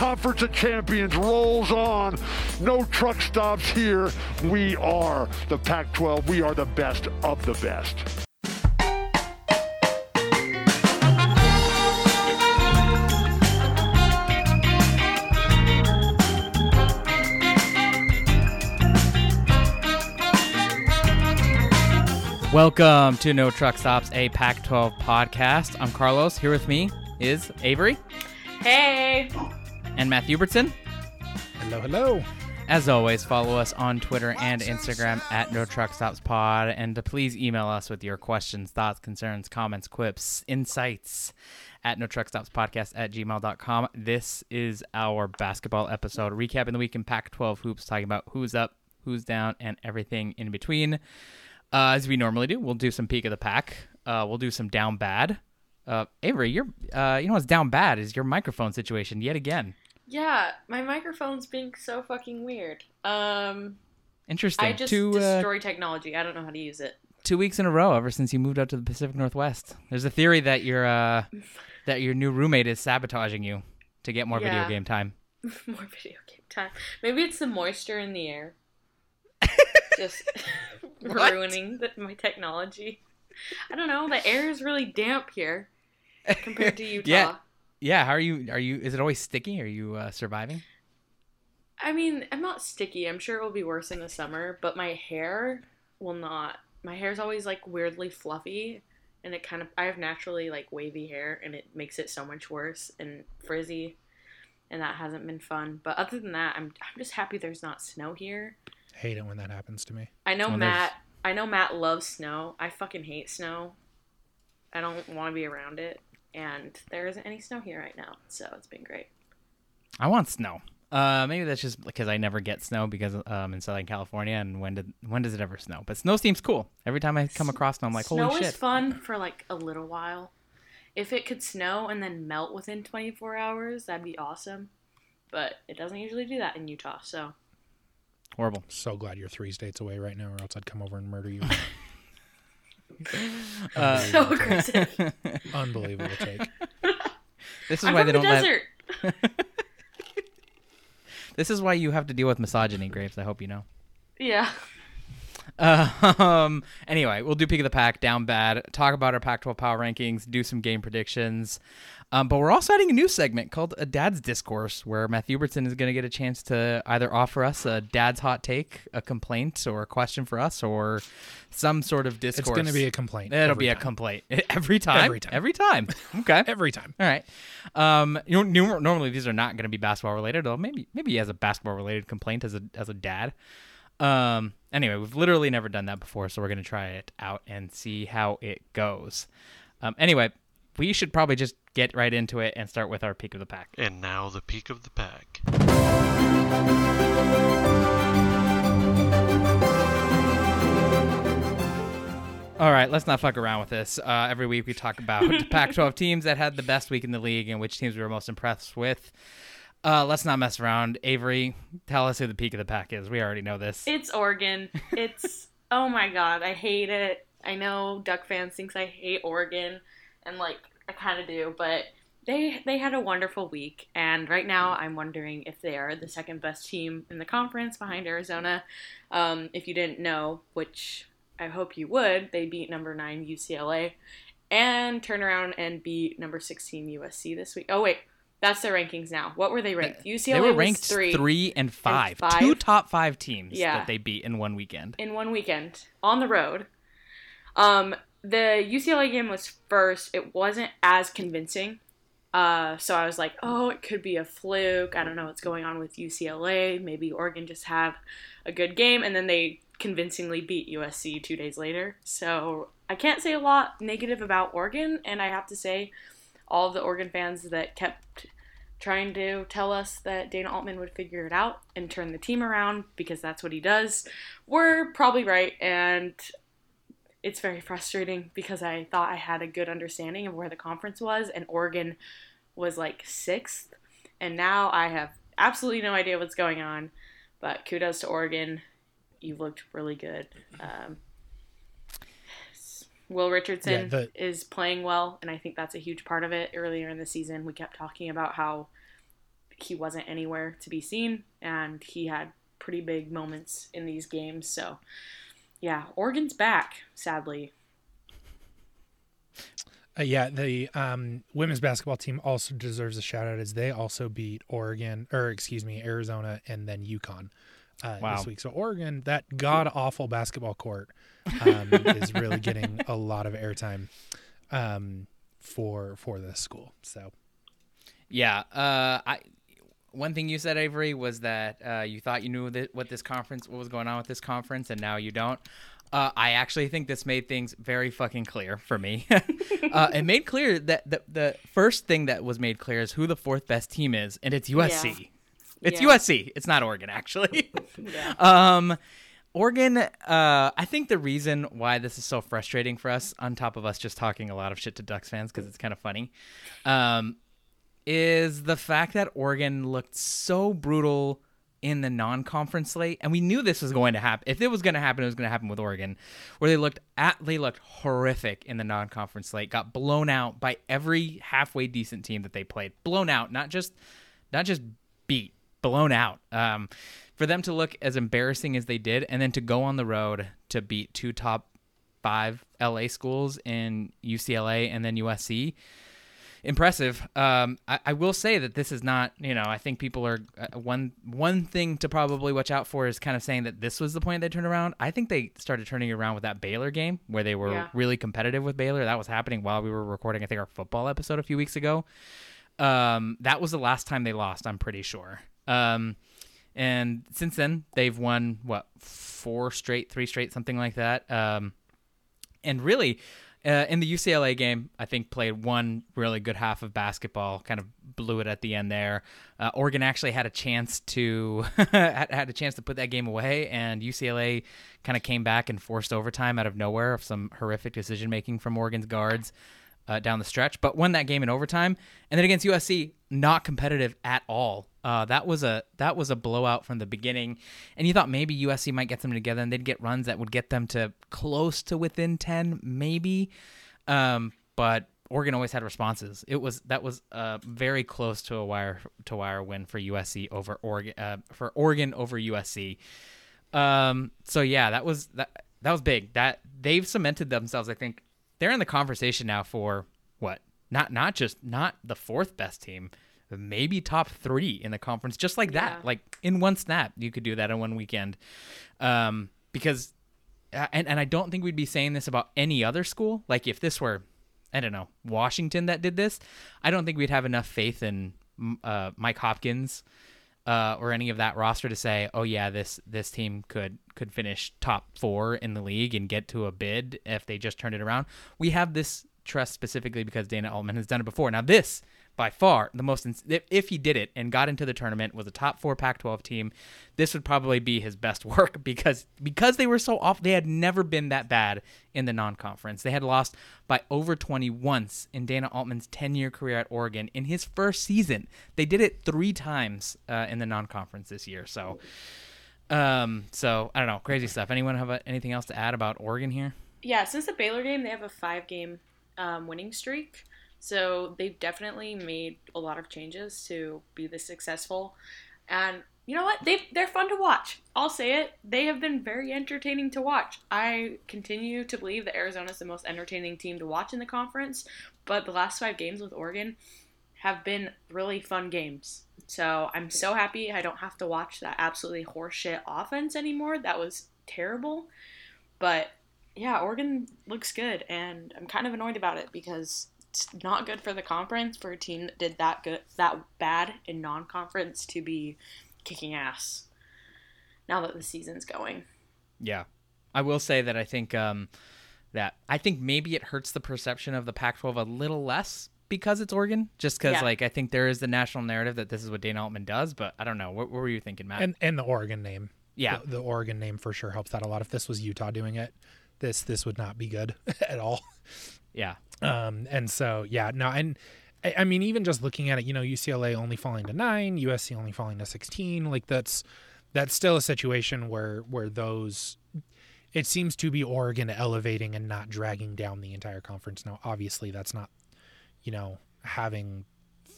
Conference of Champions rolls on. No truck stops here. We are the Pac 12. We are the best of the best. Welcome to No Truck Stops, a Pac 12 podcast. I'm Carlos. Here with me is Avery Hey. And Matt Hubertson. Hello, hello. As always, follow us on Twitter and Instagram at No Truck Stops Pod, and please email us with your questions, thoughts, concerns, comments, quips, insights at No Truck Stops Podcast at gmail.com. This is our basketball episode, recapping the week in Pac 12 hoops, talking about who's up, who's down, and everything in between. Uh, as we normally do, we'll do some peak of the pack. Uh, we'll do some down bad. Uh, Avery, you're, uh, you know what's down bad is your microphone situation yet again. Yeah, my microphone's being so fucking weird. Um, Interesting. I just two, uh, destroy technology. I don't know how to use it. two weeks in a row ever since you moved out to the Pacific Northwest. There's a theory that your uh, that your new roommate is sabotaging you to get more video game time. More video game time. Maybe it's the moisture in the air. just ruining the, my technology. I don't know. The air is really damp here compared to Utah. Yeah. Yeah, how are you? Are you? Is it always sticky? Are you uh, surviving? I mean, I'm not sticky. I'm sure it will be worse in the summer, but my hair will not. My hair's always like weirdly fluffy, and it kind of. I have naturally like wavy hair, and it makes it so much worse and frizzy, and that hasn't been fun. But other than that, I'm I'm just happy there's not snow here. Hate it when that happens to me. I know Well, there's- Matt. I know Matt loves snow. I fucking hate snow. I don't want to be around it, and there isn't any snow here right now, so it's been great. I want snow. Uh, maybe that's just because I never get snow because um in Southern California, and when did when does it ever snow? But snow seems cool. Every time I come across snow, I'm like, snow holy is shit! fun for like a little while. If it could snow and then melt within 24 hours, that'd be awesome. But it doesn't usually do that in Utah, so Horrible. So glad you're three states away right now, or else I'd come over and murder you. Uh, so aggressive. Unbelievable take. this is I'm why they the don't let. desert. This is why you have to deal with misogyny, Graves. I hope you know. Yeah. Uh, um. Anyway, we'll do peak of the pack, down bad. Talk about our Pac-12 power rankings. Do some game predictions. Um, but we're also adding a new segment called a Dad's Discourse, where Matthew Hubertson is going to get a chance to either offer us a dad's hot take, a complaint, or a question for us, or some sort of discourse. It's going to be a complaint. It'll be a complaint every time. Every time. Every time. Okay. every time. All right. Um, you know, normally these are not going to be basketball related, though maybe maybe he has a basketball related complaint as a as a dad. Um, anyway, we've literally never done that before, so we're going to try it out and see how it goes. Um, anyway, we should probably just get right into it and start with our peak of the pack. And now the peak of the pack. All right, let's not fuck around with this. Uh, every week we talk about Pac-12 teams that had the best week in the league and which teams we were most impressed with. Uh, let's not mess around. Avery, tell us who the peak of the pack is. We already know this. It's Oregon. It's oh my god, I hate it. I know Duck fans thinks I hate Oregon, and like I kind of do, but they they had a wonderful week, and right now I'm wondering if they are the second best team in the conference behind Arizona. Um, if you didn't know, which I hope you would, they beat number nine UCLA, and turn around and beat number sixteen USC this week. Oh wait. That's their rankings now. What were they ranked? UCLA they were was ranked three. and five. five. Two top five teams Yeah. that they beat in one weekend. in one weekend on the road. Um, the UCLA game was first. It wasn't as convincing. Uh, so I was like, oh, it could be a fluke. I don't know what's going on with UCLA. Maybe Oregon just had a good game, and then they convincingly beat USC two days later. So I can't say a lot negative about Oregon, and I have to say, all of the Oregon fans that kept trying to tell us that Dana Altman would figure it out and turn the team around because that's what he does were probably right. And it's very frustrating because I thought I had a good understanding of where the conference was, and Oregon was like sixth. And now I have absolutely no idea what's going on. But kudos to Oregon. You've looked really good. Um, Will Richardson Yeah, the- is playing well, and I think that's a huge part of it. Earlier in the season, we kept talking about how he wasn't anywhere to be seen, and he had pretty big moments in these games. So, yeah, Oregon's back, sadly. Uh, yeah, the um, women's basketball team also deserves a shout out as they also beat Oregon, or excuse me, Arizona, and then UConn uh, Wow. this week. So Oregon, that god awful basketball court, um, is really getting a lot of airtime um, for for this school. So Yeah. Uh, I. One thing you said, Avery, was that uh, you thought you knew that, what this conference, what was going on with this conference, and now you don't. Uh, I actually think this made things very fucking clear for me. uh, it made clear that the, the first thing that was made clear is who the fourth best team is, and it's USC. It's Yeah. USC. It's not Oregon, actually. Yeah. Um, Oregon, uh, I think the reason why this is so frustrating for us, on top of us just talking a lot of shit to Ducks fans because it's kind of funny, um, is the fact that Oregon looked so brutal in the non-conference slate, and we knew this was going to happen. If it was going to happen, it was going to happen with Oregon, where they looked at they looked horrific in the non-conference slate, got blown out by every halfway decent team that they played, blown out, not just not just beat, blown out. Um, for them to look as embarrassing as they did, and then to go on the road to beat two top five LA schools in UCLA and then USC, impressive. Um, I, I will say that this is not, you know, I think people are uh, one one thing to probably watch out for is kind of saying that this was the point they turned around. I think they started turning around with that Baylor game where they were Yeah. really competitive with Baylor. That was happening while we were recording, I think, our football episode a few weeks ago. Um, that was the last time they lost. I'm pretty sure. Um, and since then they've won what four straight, three straight, something like that. Um, and really, uh, in the UCLA game, I think played one really good half of basketball. Kind of blew it at the end there. Uh, Oregon actually had a chance to had, had a chance to put that game away, and UCLA kind of came back and forced overtime out of nowhere of some horrific decision making from Oregon's guards uh, down the stretch, but won that game in overtime. And then against USC, not competitive at all. Uh, that was a that was a blowout from the beginning, and you thought maybe USC might get them together and they'd get runs that would get them to close to within ten, maybe. Um, but Oregon always had responses. It was that was uh, very close to a wire to wire win for USC over Oregon uh, for Oregon over USC. Um, so yeah, that was that that was big. That they've cemented themselves. I think they're in the conversation now for what? Not not just not the fourth best team, maybe top three in the conference, just like that. Yeah. Like in one snap, you could do that in one weekend. Um, because uh, and and I don't think we'd be saying this about any other school. Like if this were, I don't know, Washington that did this, I don't think we'd have enough faith in uh, Mike Hopkins uh, or any of that roster to say, oh yeah, this this team could could finish top four in the league and get to a bid if they just turned it around. We have this trust specifically because Dana Altman has done it before. Now this. By far, the most if, he did it and got into the tournament was a top four Pac-12 team, this would probably be his best work because because they were so off. They had never been that bad in the non-conference. They had lost by over 20 once in Dana Altman's 10-year career at Oregon in his first season. They did it three times uh, in the non-conference this year. So, um, so I don't know, crazy stuff. Anyone have uh anything else to add about Oregon here? Yeah, since the Baylor game, they have a five game um, winning streak. So they've definitely made a lot of changes to be this successful. And you know what? They they're fun to watch. I'll say it. They have been very entertaining to watch. I continue to believe that Arizona is the most entertaining team to watch in the conference, but the last 5 games with Oregon have been really fun games. So, I'm so happy I don't have to watch that absolutely horseshit offense anymore. That was terrible. But yeah, Oregon looks good, and I'm kind of annoyed about it because it's not good for the conference for a team that did that good, that bad in non-conference to be kicking ass. Now that the season's going, Yeah, I will say that I think um, that I think maybe it hurts the perception of the Pac-12 a little less because it's Oregon. Just because, Yeah. like, I think there is the national narrative that this is what Dana Altman does, but I don't know. What, what were you thinking, Matt? and and the Oregon name, yeah, the, the Oregon name for sure helps that a lot. If this was Utah doing it, this this would not be good at all. yeah, Um, and so yeah, no, and I, mean even just looking at it, you know, UCLA only falling to nine, USC only falling to sixteen, like that's that's still a situation where where those it seems to be Oregon elevating and not dragging down the entire conference. Now, obviously, that's not you know having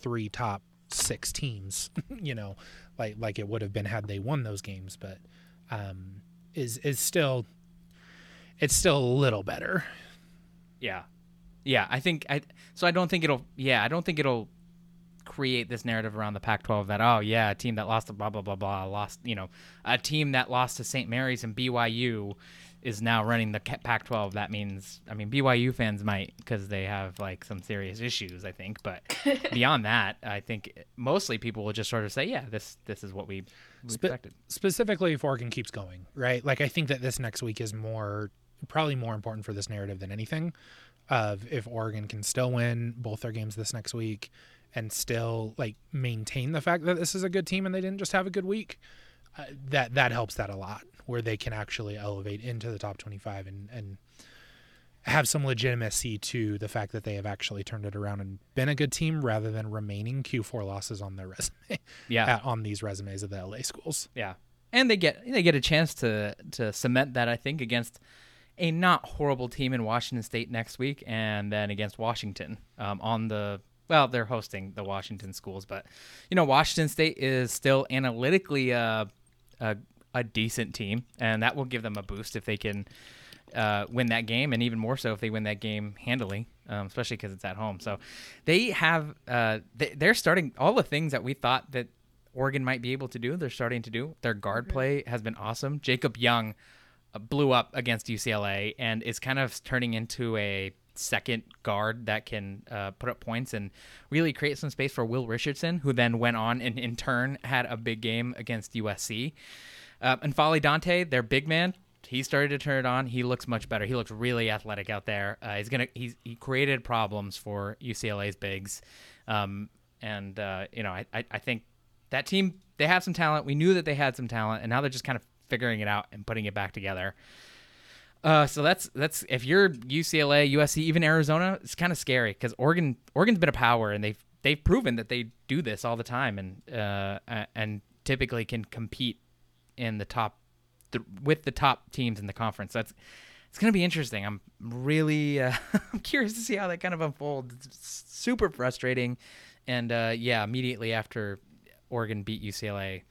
three top six teams, you know, like like it would have been had they won those games, but um, is is still it's still a little better. Yeah, yeah. I think I. So I don't think it'll. Yeah, I don't think it'll create this narrative around the Pac-12 that oh yeah, a team that lost to blah blah blah blah lost. You know, a team that lost to St. Mary's and BYU is now running the Ca- Pac-12. That means I mean BYU fans might because they have like some serious issues. I think, but beyond that, I think mostly people will just sort of say yeah, this this is what we, we Spe- expected. specifically if Oregon keeps going, right? Like I think that this next week is more probably more important for this narrative than anything. Of if Oregon can still win both their games this next week and still like maintain the fact that this is a good team and they didn't just have a good week, uh, that that helps that a lot. Where they can actually elevate into the top twenty five and and have some legitimacy to the fact that they have actually turned it around and been a good team rather than remaining Q4 losses on their resume Yeah, uh, on these resumes of the LA schools. Yeah, and they get they get a chance to to cement that I think against a not horrible team in Washington State next week, and then against Washington um, on the well, they're hosting the Washington schools, but you know Washington State is still analytically uh, a a decent team, and that will give them a boost if they can. Uh, win that game, and even more so if they win that game handily, um, especially because it's at home. So they have uh, they, they're starting all the things that we thought that Oregon might be able to do. They're starting to do. Their guard play has been awesome. Jacob Young blew up against UCLA and is kind of turning into a second guard that can uh, put up points and really create some space for Will Richardson, who then went on and in turn had a big game against USC. Uh, and N'Faly Dante, their big man, he started to turn it on. He looks much better. He looks really athletic out there. Uh, he's gonna he's he created problems for UCLA's bigs, um, and uh, you know I, I I think that team they have some talent. We knew that they had some talent, and now they're just kind of figuring it out and putting it back together. Uh, so that's that's if you're UCLA, USC, even Arizona, it's kind of scary because Oregon Oregon's been a power and they've they've proven that they do this all the time and uh and typically can compete in the top th- with the top teams in the conference. That's it's gonna be interesting. I'm really uh, I'm curious to see how that kind of unfolds. It's super frustrating, and uh, yeah, immediately after Oregon beat UCLA,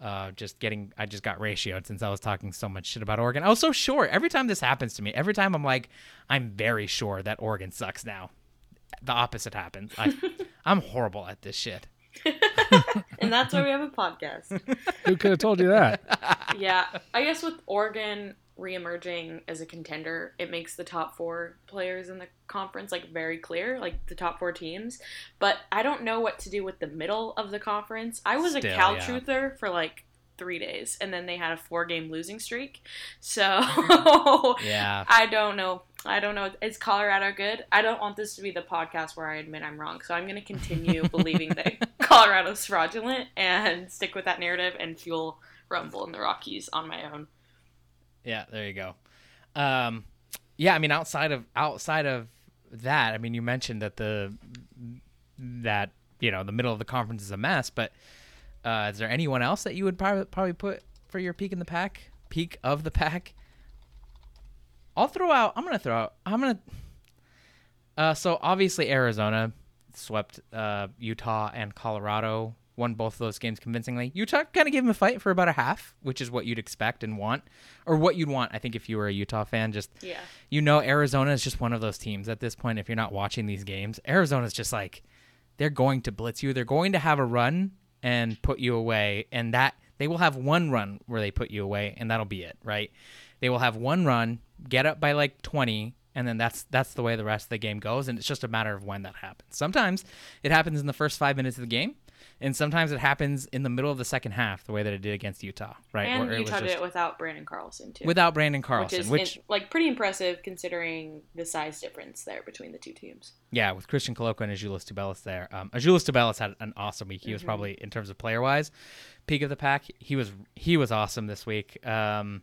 uh, just getting I just got ratioed since I was talking so much shit about Oregon. I was so sure. Every time this happens to me, every time I'm like, I'm very sure that Oregon sucks now. The opposite happens. I, I'm horrible at this shit. and that's why we have a podcast. Who could have told you that? yeah, I guess with Oregon reemerging as a contender, it makes the top four players in the conference like very clear, like the top four teams. But I don't know what to do with the middle of the conference. I was Still, a Cal yeah. truther for like three days, and then they had a four game losing streak. So Yeah. I don't know. I don't know. Is Colorado good? I don't want this to be the podcast where I admit I'm wrong. So I'm going to continue believing that Colorado's fraudulent and stick with that narrative and fuel Rumble in the Rockies on my own. Yeah, there you go. Um, yeah, I mean, outside of outside of that, I mean, you mentioned that the that you know the middle of the conference is a mess, but uh, is there anyone else that you would probably probably put for your peak in the pack? Peak of the pack. I'll throw out. I'm gonna throw out. I'm gonna. Uh, so obviously Arizona swept uh, Utah and Colorado. Won both of those games convincingly. Utah kind of gave them a fight for about a half, which is what you'd expect and want, or what you'd want. I think if you were a Utah fan, just Yeah. you know Arizona is just one of those teams at this point. If you're not watching these games, Arizona's just like they're going to blitz you. They're going to have a run and put you away, and that they will have one run where they put you away, and that'll be it, right? They will have one run, get up by like 20, and then that's that's the way the rest of the game goes, and it's just a matter of when that happens. Sometimes it happens in the first five minutes of the game, and sometimes it happens in the middle of the second half, the way that it did against Utah, right? And Where it Utah did just- it without Branden Carlson, too. without Branden which Carlson, is which in- like pretty impressive considering the size difference there between the two teams. Yeah, with Christian Koloko and Azuolas Tubelis there. Um, Azuolas Tubelis had an awesome week. He was probably, in terms of player wise, peak of the pack. He was he was awesome this week. Um,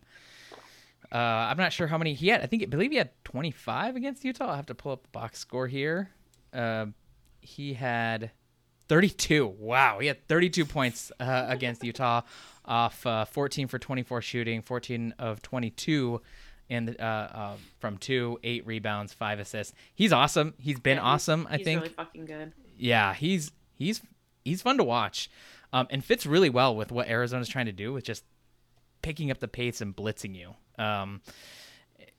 uh, I'm not sure how many he had. I think I believe he had 25 against Utah. I'll have to pull up the box score here. Uh, he had 32. Wow, he had 32 points uh, against Utah off uh, 14 for 24 shooting, 14 of 22 in uh, uh, from two, eight rebounds, five assists. He's awesome. He's been Yeah, he's- awesome. I he's think really fucking good. yeah, he's he's he's fun to watch, um, and fits really well with what Arizona's trying to do with just picking up the pace and blitzing you. Um,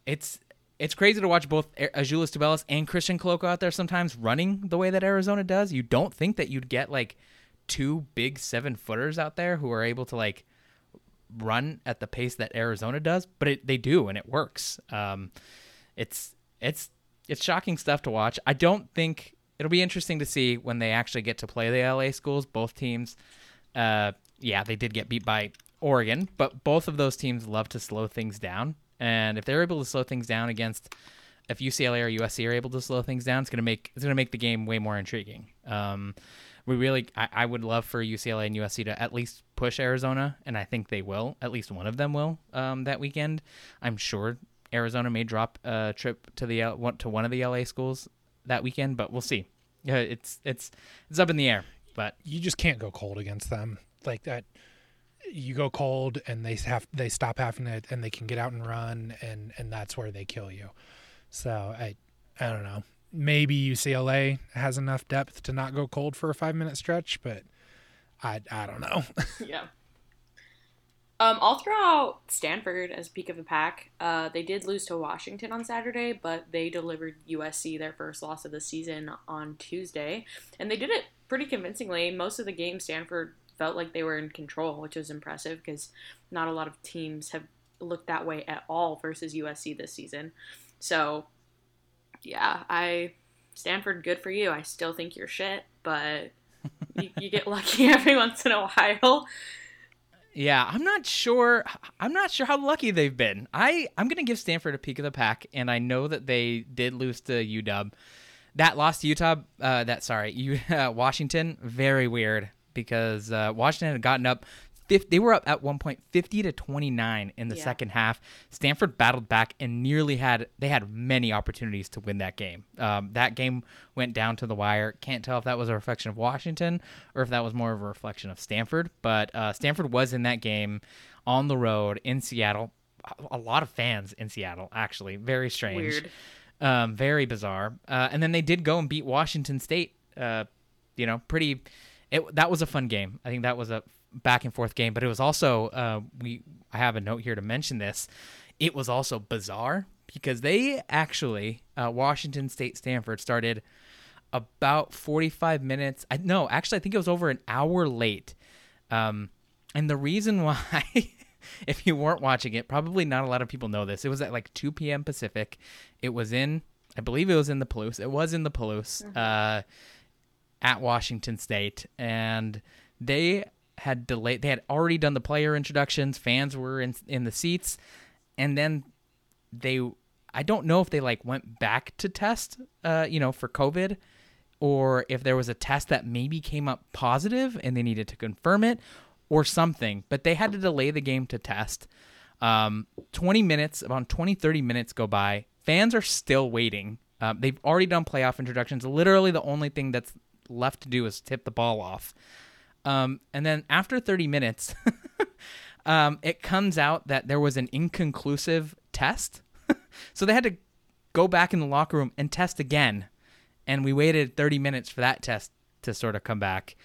it's it's crazy to watch both Azuolas Tubelis and Christian Koloko out there sometimes running the way that Arizona does. You don't think that you'd get like two big seven footers out there who are able to like run at the pace that Arizona does, but it, they do and it works. Um, it's it's it's shocking stuff to watch. I don't think it'll be interesting to see when they actually get to play the LA schools. Both teams, uh, yeah, they did get beat by Oregon, but both of those teams love to slow things down. And if they're able to slow things down against, if UCLA or USC are able to slow things down, it's gonna make it's gonna make the game way more intriguing. Um, we really, I, I, would love for UCLA and USC to at least push Arizona, and I think they will. At least one of them will um, that weekend. I'm sure Arizona may drop a trip to the to one of the LA schools that weekend, but we'll see. Yeah, it's it's it's up in the air, but you just can't go cold against them like that. You go cold, and they have they stop having it, and they can get out and run, and and that's where they kill you. So I I don't know. Maybe UCLA has enough depth to not go cold for a five minute stretch, but I I don't know. yeah. Um, I'll throw out Stanford as peak of the pack. Uh, they did lose to Washington on Saturday, but they delivered USC their first loss of the season on Tuesday, and they did it pretty convincingly. Most of the game, Stanford felt like they were in control, which was impressive because not a lot of teams have looked that way at all versus USC this season. So, yeah, I Stanford, good for you. I still think you're shit, but you, you get lucky every once in a while. Yeah, I'm not sure. I'm not sure how lucky they've been. I I'm gonna give Stanford a peak of the pack, and I know that they did lose to UW. That lost to Utah. Uh, that sorry, you uh, Washington. Very weird because uh, Washington had gotten up 50, they were up at one point 50 to 29 in the yeah. second half. Stanford battled back and nearly had they had many opportunities to win that game. Um, that game went down to the wire. Can't tell if that was a reflection of Washington or if that was more of a reflection of Stanford. But uh, Stanford was in that game on the road in Seattle. A lot of fans in Seattle, actually. Very strange. Weird. Um, very bizarre. Uh, and then they did go and beat Washington State. Uh, you know, pretty. It, that was a fun game. I think that was a back and forth game, but it was also uh, we. I have a note here to mention this. It was also bizarre because they actually uh, Washington State Stanford started about 45 minutes. I no, actually I think it was over an hour late. Um, and the reason why if you weren't watching it, probably not a lot of people know this. It was at like 2 p.m. Pacific. It was in I believe it was in the Palouse. It was in the Palouse mm-hmm. uh, at Washington State and they had delayed. They had already done the player introductions. Fans were in in the seats, and then they. I don't know if they like went back to test, uh, you know, for COVID, or if there was a test that maybe came up positive and they needed to confirm it, or something. But they had to delay the game to test. Um, 20 minutes, about 20, 30 minutes go by. Fans are still waiting. Um, they've already done playoff introductions. Literally, the only thing that's left to do is tip the ball off. Um, and then after 30 minutes, um, it comes out that there was an inconclusive test. so they had to go back in the locker room and test again. And we waited 30 minutes for that test to sort of come back.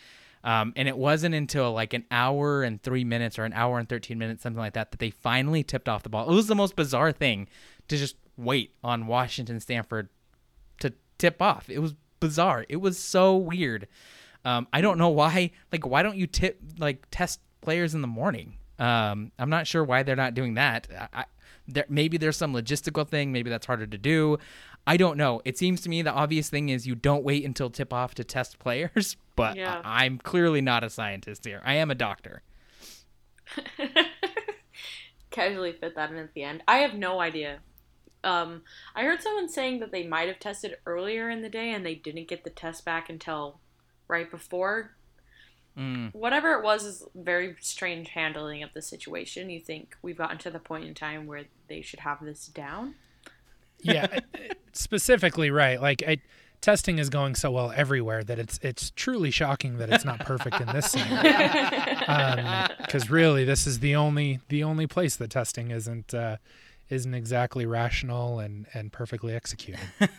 Um, and it wasn't until like an hour and three minutes or an hour and 13 minutes, something like that, that they finally tipped off the ball. It was the most bizarre thing to just wait on Washington Stanford to tip off. It was bizarre. It was so weird. Um, I don't know why. Like, why don't you tip like test players in the morning? Um, I'm not sure why they're not doing that. I, there, maybe there's some logistical thing. Maybe that's harder to do. I don't know. It seems to me the obvious thing is you don't wait until tip off to test players. But yeah. I, I'm clearly not a scientist here. I am a doctor. Casually fit that in at the end. I have no idea. Um, I heard someone saying that they might have tested earlier in the day and they didn't get the test back until right before. Mm. Whatever it was is very strange handling of the situation. You think we've gotten to the point in time where they should have this down? yeah, specifically right. Like I, testing is going so well everywhere that it's it's truly shocking that it's not perfect in this Because um, really, this is the only the only place that testing isn't uh, isn't exactly rational and and perfectly executed.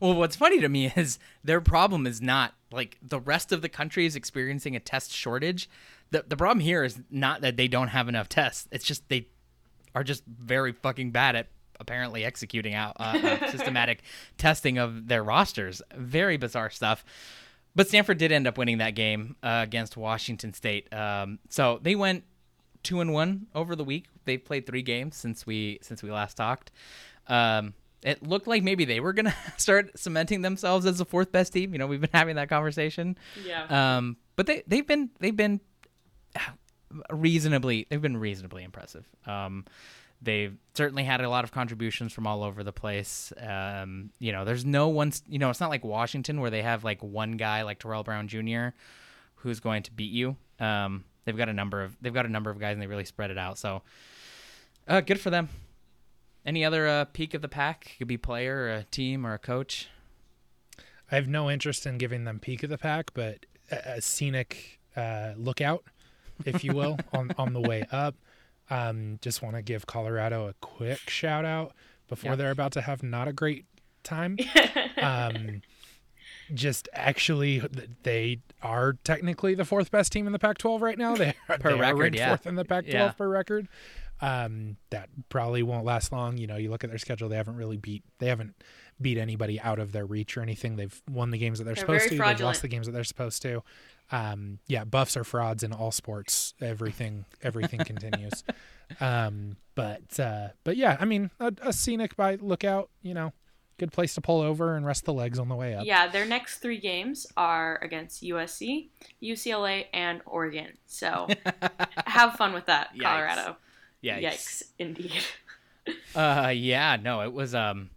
Well, what's funny to me is their problem is not like the rest of the country is experiencing a test shortage. The the problem here is not that they don't have enough tests. It's just they are just very fucking bad at apparently executing out uh, uh, systematic testing of their rosters. Very bizarre stuff. But Stanford did end up winning that game uh, against Washington State. Um, so they went two and one over the week. They've played three games since we since we last talked. Um, it looked like maybe they were gonna start cementing themselves as the fourth best team. You know, we've been having that conversation. Yeah. Um, but they they've been they've been reasonably they've been reasonably impressive. Um, they've certainly had a lot of contributions from all over the place. Um, you know, there's no one. You know, it's not like Washington where they have like one guy like Terrell Brown Jr. who's going to beat you. Um, they've got a number of they've got a number of guys and they really spread it out. So, uh, good for them. Any other uh, peak of the pack? Could be player, or a team, or a coach. I have no interest in giving them peak of the pack, but a, a scenic uh, lookout, if you will, on on the way up. Um, just want to give Colorado a quick shout out before Yeah. they're about to have not a great time. um, just actually, they are technically the fourth best team in the Pac-12 right now. They are, Per they are record, ranked yeah. fourth in the Pac-12 Yeah. per record. Um, that probably won't last long. You know, you look at their schedule; they haven't really beat they haven't beat anybody out of their reach or anything. They've won the games that they're, They're supposed very to. They've lost the games that they're supposed to. Um, yeah, buffs are frauds in all sports. Everything, everything continues. Um, but uh, but yeah, I mean, a, a scenic by lookout. You know, good place to pull over and rest the legs on the way up. Yeah, their next three games are against USC, UCLA, and Oregon. So have fun with that, Yikes. Colorado. Yikes. Yikes, indeed. Uh, yeah, no, it was um,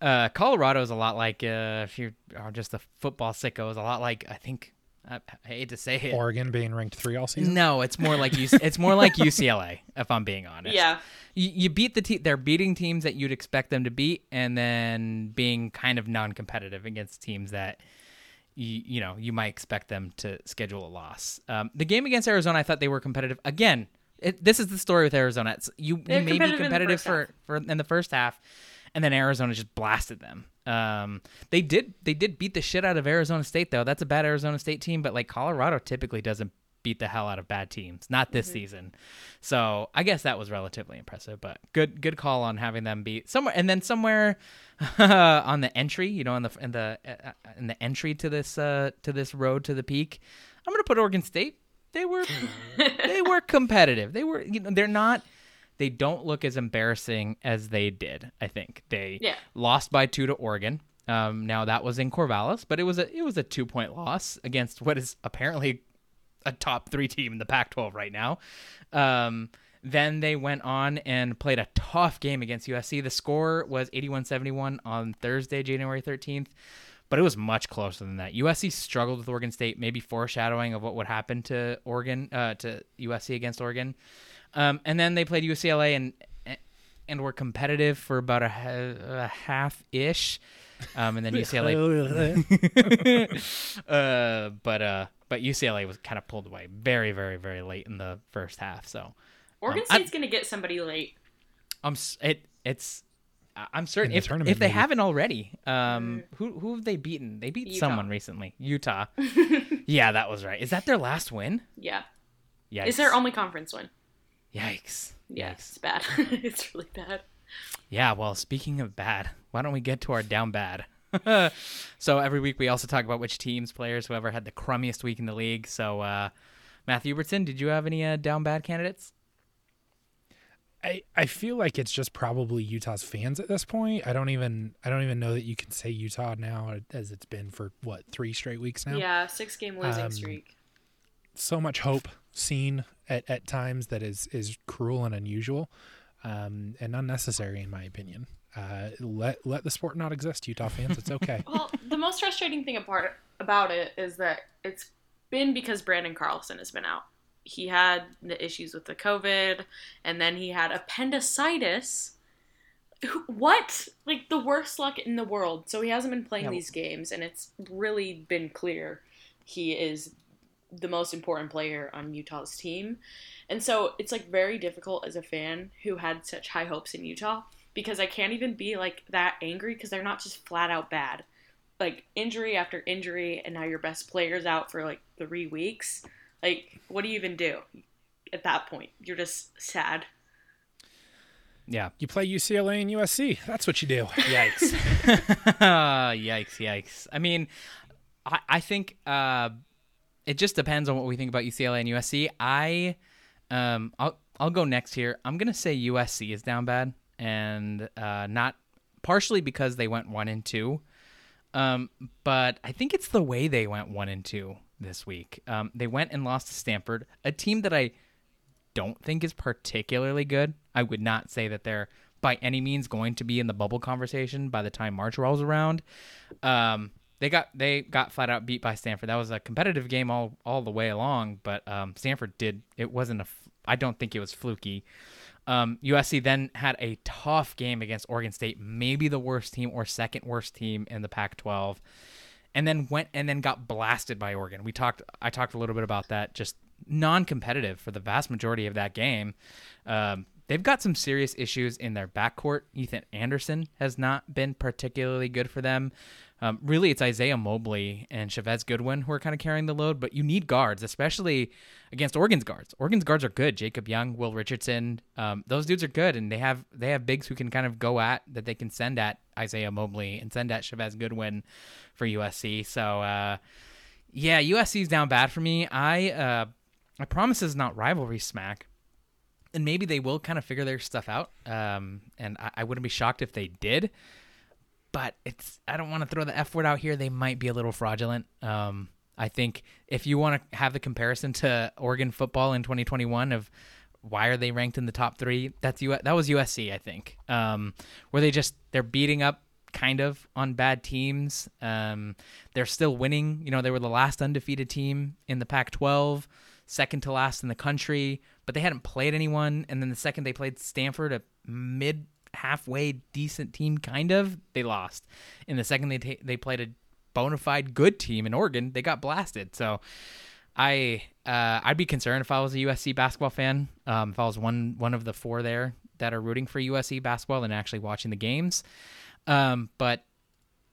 uh, Colorado's a lot like uh, if you are just a football sicko, is a lot like I think I, I hate to say it. Oregon being ranked three all season. No, it's more like UC- it's more like UCLA, if I'm being honest. Yeah. you, you beat the team. they're beating teams that you'd expect them to beat, and then being kind of non-competitive against teams that you, you know you might expect them to schedule a loss. Um, the game against Arizona, I thought they were competitive. Again, it, this is the story with Arizona. It's, you, you They're may be competitive in the competitive first for, half. for in the first half, and then Arizona just blasted them. Um, they did they did beat the shit out of Arizona State though. That's a bad Arizona State team, but like Colorado typically doesn't beat the hell out of bad teams. Not this season. So I guess that was relatively impressive. But good good call on having them beat somewhere and then somewhere on the entry, you know, in the in the uh, in the entry to this uh, to this road to the peak. I'm gonna put Oregon State. They were they were competitive. They were you know they're not they don't look as embarrassing as they did. I think they Yeah. lost by two to Oregon. Um, now that was in Corvallis, but it was a it was a two point loss against what is apparently a top three team in the Pac-12 right now. Um, then they went on and played a tough game against USC. The score was 81-71 on Thursday, January 13th, but it was much closer than that. USC struggled with Oregon State, maybe foreshadowing of what would happen to Oregon, uh, to USC against Oregon. Um, and then they played UCLA and and were competitive for about a, a half ish. Um, and then UCLA uh, but uh, but UCLA was kind of pulled away very, very, very late in the first half. So Oregon Um, State's going to get somebody late. I'm it it's I- I'm certain the if if they maybe. haven't already, um, who who have they beaten? They beat Utah. someone recently, Utah. yeah, that was right. Is that their last win? Yeah. Yikes! It's their only conference win. Yikes! Yeah, Yikes! it's bad. it's really bad. Yeah, well, speaking of bad, why don't we get to our down bad? so every week we also talk about which teams, players, whoever had the crummiest week in the league. So uh, Matthew Hubertson, did you have any uh, down bad candidates? I, I feel like it's just probably Utah's fans at this point. I don't even I don't even know that you can say Utah now as it's been for what three straight weeks now. Yeah, six game losing Um, streak. So much hope seen at, at times that is is cruel and unusual, um, and unnecessary in my opinion. Uh, let let the sport not exist, Utah fans. It's okay. Well, the most frustrating thing apart about it is that it's been because Branden Carlson has been out. He had the issues with the COVID, and then he had appendicitis. What? Like the worst luck in the world. So he hasn't been playing Yeah. these games, and it's really been clear he is the most important player on Utah's team. And so it's like very difficult as a fan who had such high hopes in Utah because I can't even be like that angry because they're not just flat out bad. like injury after injury, and now your best player's out for like three weeks. Like, what do you even do at that point? You're just sad. Yeah. You play UCLA and USC. That's what you do. Yikes. yikes, yikes. I mean, I, I think uh, it just depends on what we think about UCLA and USC. I um I'll I'll go next here. I'm gonna say USC is down bad and uh, not partially because they went one and two. Um, but I think it's the way they went one and two this week. Um, they went and lost to Stanford, a team that I don't think is particularly good. I would not say that they're by any means going to be in the bubble conversation by the time March rolls around. Um, they got they got flat out beat by Stanford. That was a competitive game all all the way along, but um, Stanford did. It wasn't a. I don't think it was fluky. Um, USC then had a tough game against Oregon State, maybe the worst team or second worst team in the Pac-12, and then went and then got blasted by Oregon. We talked. I talked a little bit about that. Just non-competitive for the vast majority of that game. Um, they've got some serious issues in their backcourt. Ethan Anderson has not been particularly good for them. Um, really, it's Isaiah Mobley and Chavez Goodwin who are kind of carrying the load, but you need guards, especially against Oregon's guards. Oregon's guards are good. Jacob Young, Will Richardson, um, those dudes are good, and they have they have bigs who can kind of go at that they can send at Isaiah Mobley and send at Chavez Goodwin for USC. So, uh, yeah, USC's down bad for me. I uh, I promise it's not rivalry smack and maybe they will kind of figure their stuff out. Um, and I, I, wouldn't be shocked if they did. But it's I don't want to throw the F word out here. They might be a little fraudulent. Um, I think if you want to have the comparison to Oregon football in 2021 of why are they ranked in the top three, that's U- that was USC. I think um, where they just they're beating up kind of on bad teams. Um, they're still winning. You know, they were the last undefeated team in the Pac-12 second to last in the country, but they hadn't played anyone. And then the second they played Stanford, a mid halfway decent team, kind of, they lost. In the second they ta- they played a bona fide good team in Oregon, they got blasted. So I uh, I'd be concerned if I was a USC basketball fan. Um, if I was one one of the four there that are rooting for USC basketball and actually watching the games. Um, but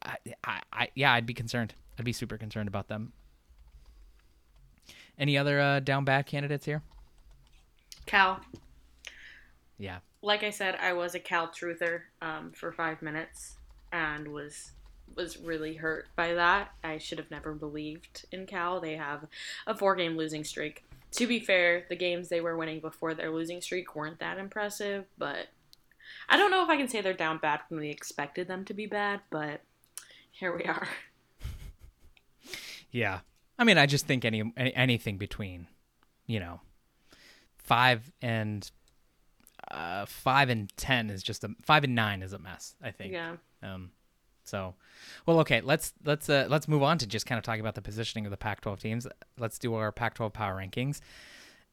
I, I, I, yeah, I'd be concerned. I'd be super concerned about them. Any other uh, down bad candidates here? Cal. Yeah. Like I said, I was a Cal truther um, for five minutes and was was really hurt by that. I should have never believed in Cal. They have a four game losing streak. To be fair, the games they were winning before their losing streak weren't that impressive, but I don't know if I can say they're down bad when we expected them to be bad, but here we are. Yeah. I mean, I just think any, any anything between, you know, five and uh, five and ten is just a five and nine is a mess. I think. Yeah. Um. So, well, okay. Let's let's uh, let's move on to just kind of talking about the positioning of the Pac-12 teams. Let's do our Pac-12 power rankings.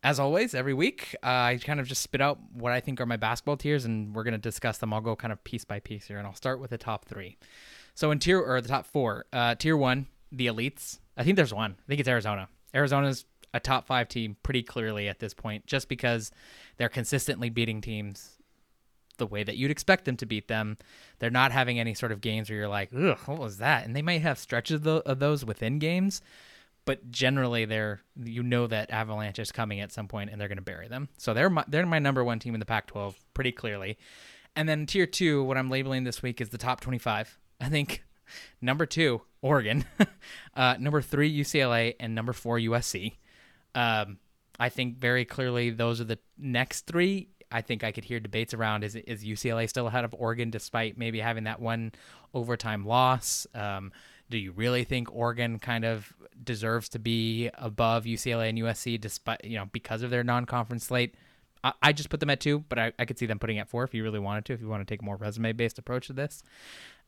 As always, every week, uh, I kind of just spit out what I think are my basketball tiers, and we're going to discuss them. I'll go kind of piece by piece here, and I'll start with the top three. So in tier or the top four, uh, tier one, the elites. I think there's one. I think it's Arizona. Arizona's a top five team pretty clearly at this point, just because they're consistently beating teams the way that you'd expect them to beat them. They're not having any sort of games where you're like, ugh, what was that? And they might have stretches of those within games, but generally they're you know that Avalanche is coming at some point and they're going to bury them. So they're my, they're my number one team in the Pac-12 pretty clearly. And then tier two, what I'm labeling this week is the top 25. I think number two, Oregon, uh, number three, UCLA, and number four, USC. Um, I think very clearly those are the next three. I think I could hear debates around is is UCLA still ahead of Oregon despite maybe having that one overtime loss? Um, do you really think Oregon kind of deserves to be above UCLA and USC despite you know because of their non-conference slate? I, just put them at two, but I, I could see them putting at four if you really wanted to. If you want to take a more resume-based approach to this,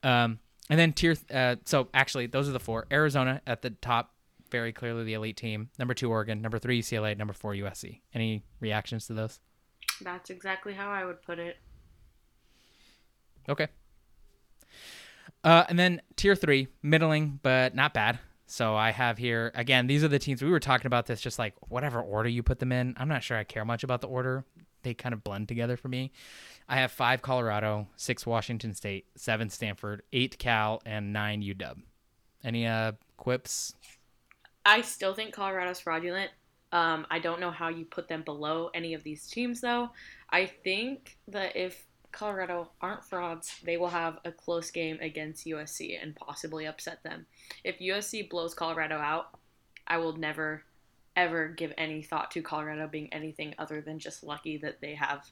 um, and then tier. Uh, so actually, those are the four. Arizona at the top, very clearly the elite team. Number two, Oregon. Number three, UCLA. Number four, USC. Any reactions to those? That's exactly how I would put it. Okay. Uh, and then tier three, middling, but not bad. So I have here again. These are the teams we were talking about. This just like whatever order you put them in. I'm not sure I care much about the order. They kind of blend together for me. I have five Colorado, six Washington State, seven Stanford, eight Cal, and nine UW. Any uh quips? I still think Colorado's fraudulent. Um, I don't know how you put them below any of these teams, though. I think that if Colorado aren't frauds, they will have a close game against USC and possibly upset them. If USC blows Colorado out, I will never, ever give any thought to Colorado being anything other than just lucky that they have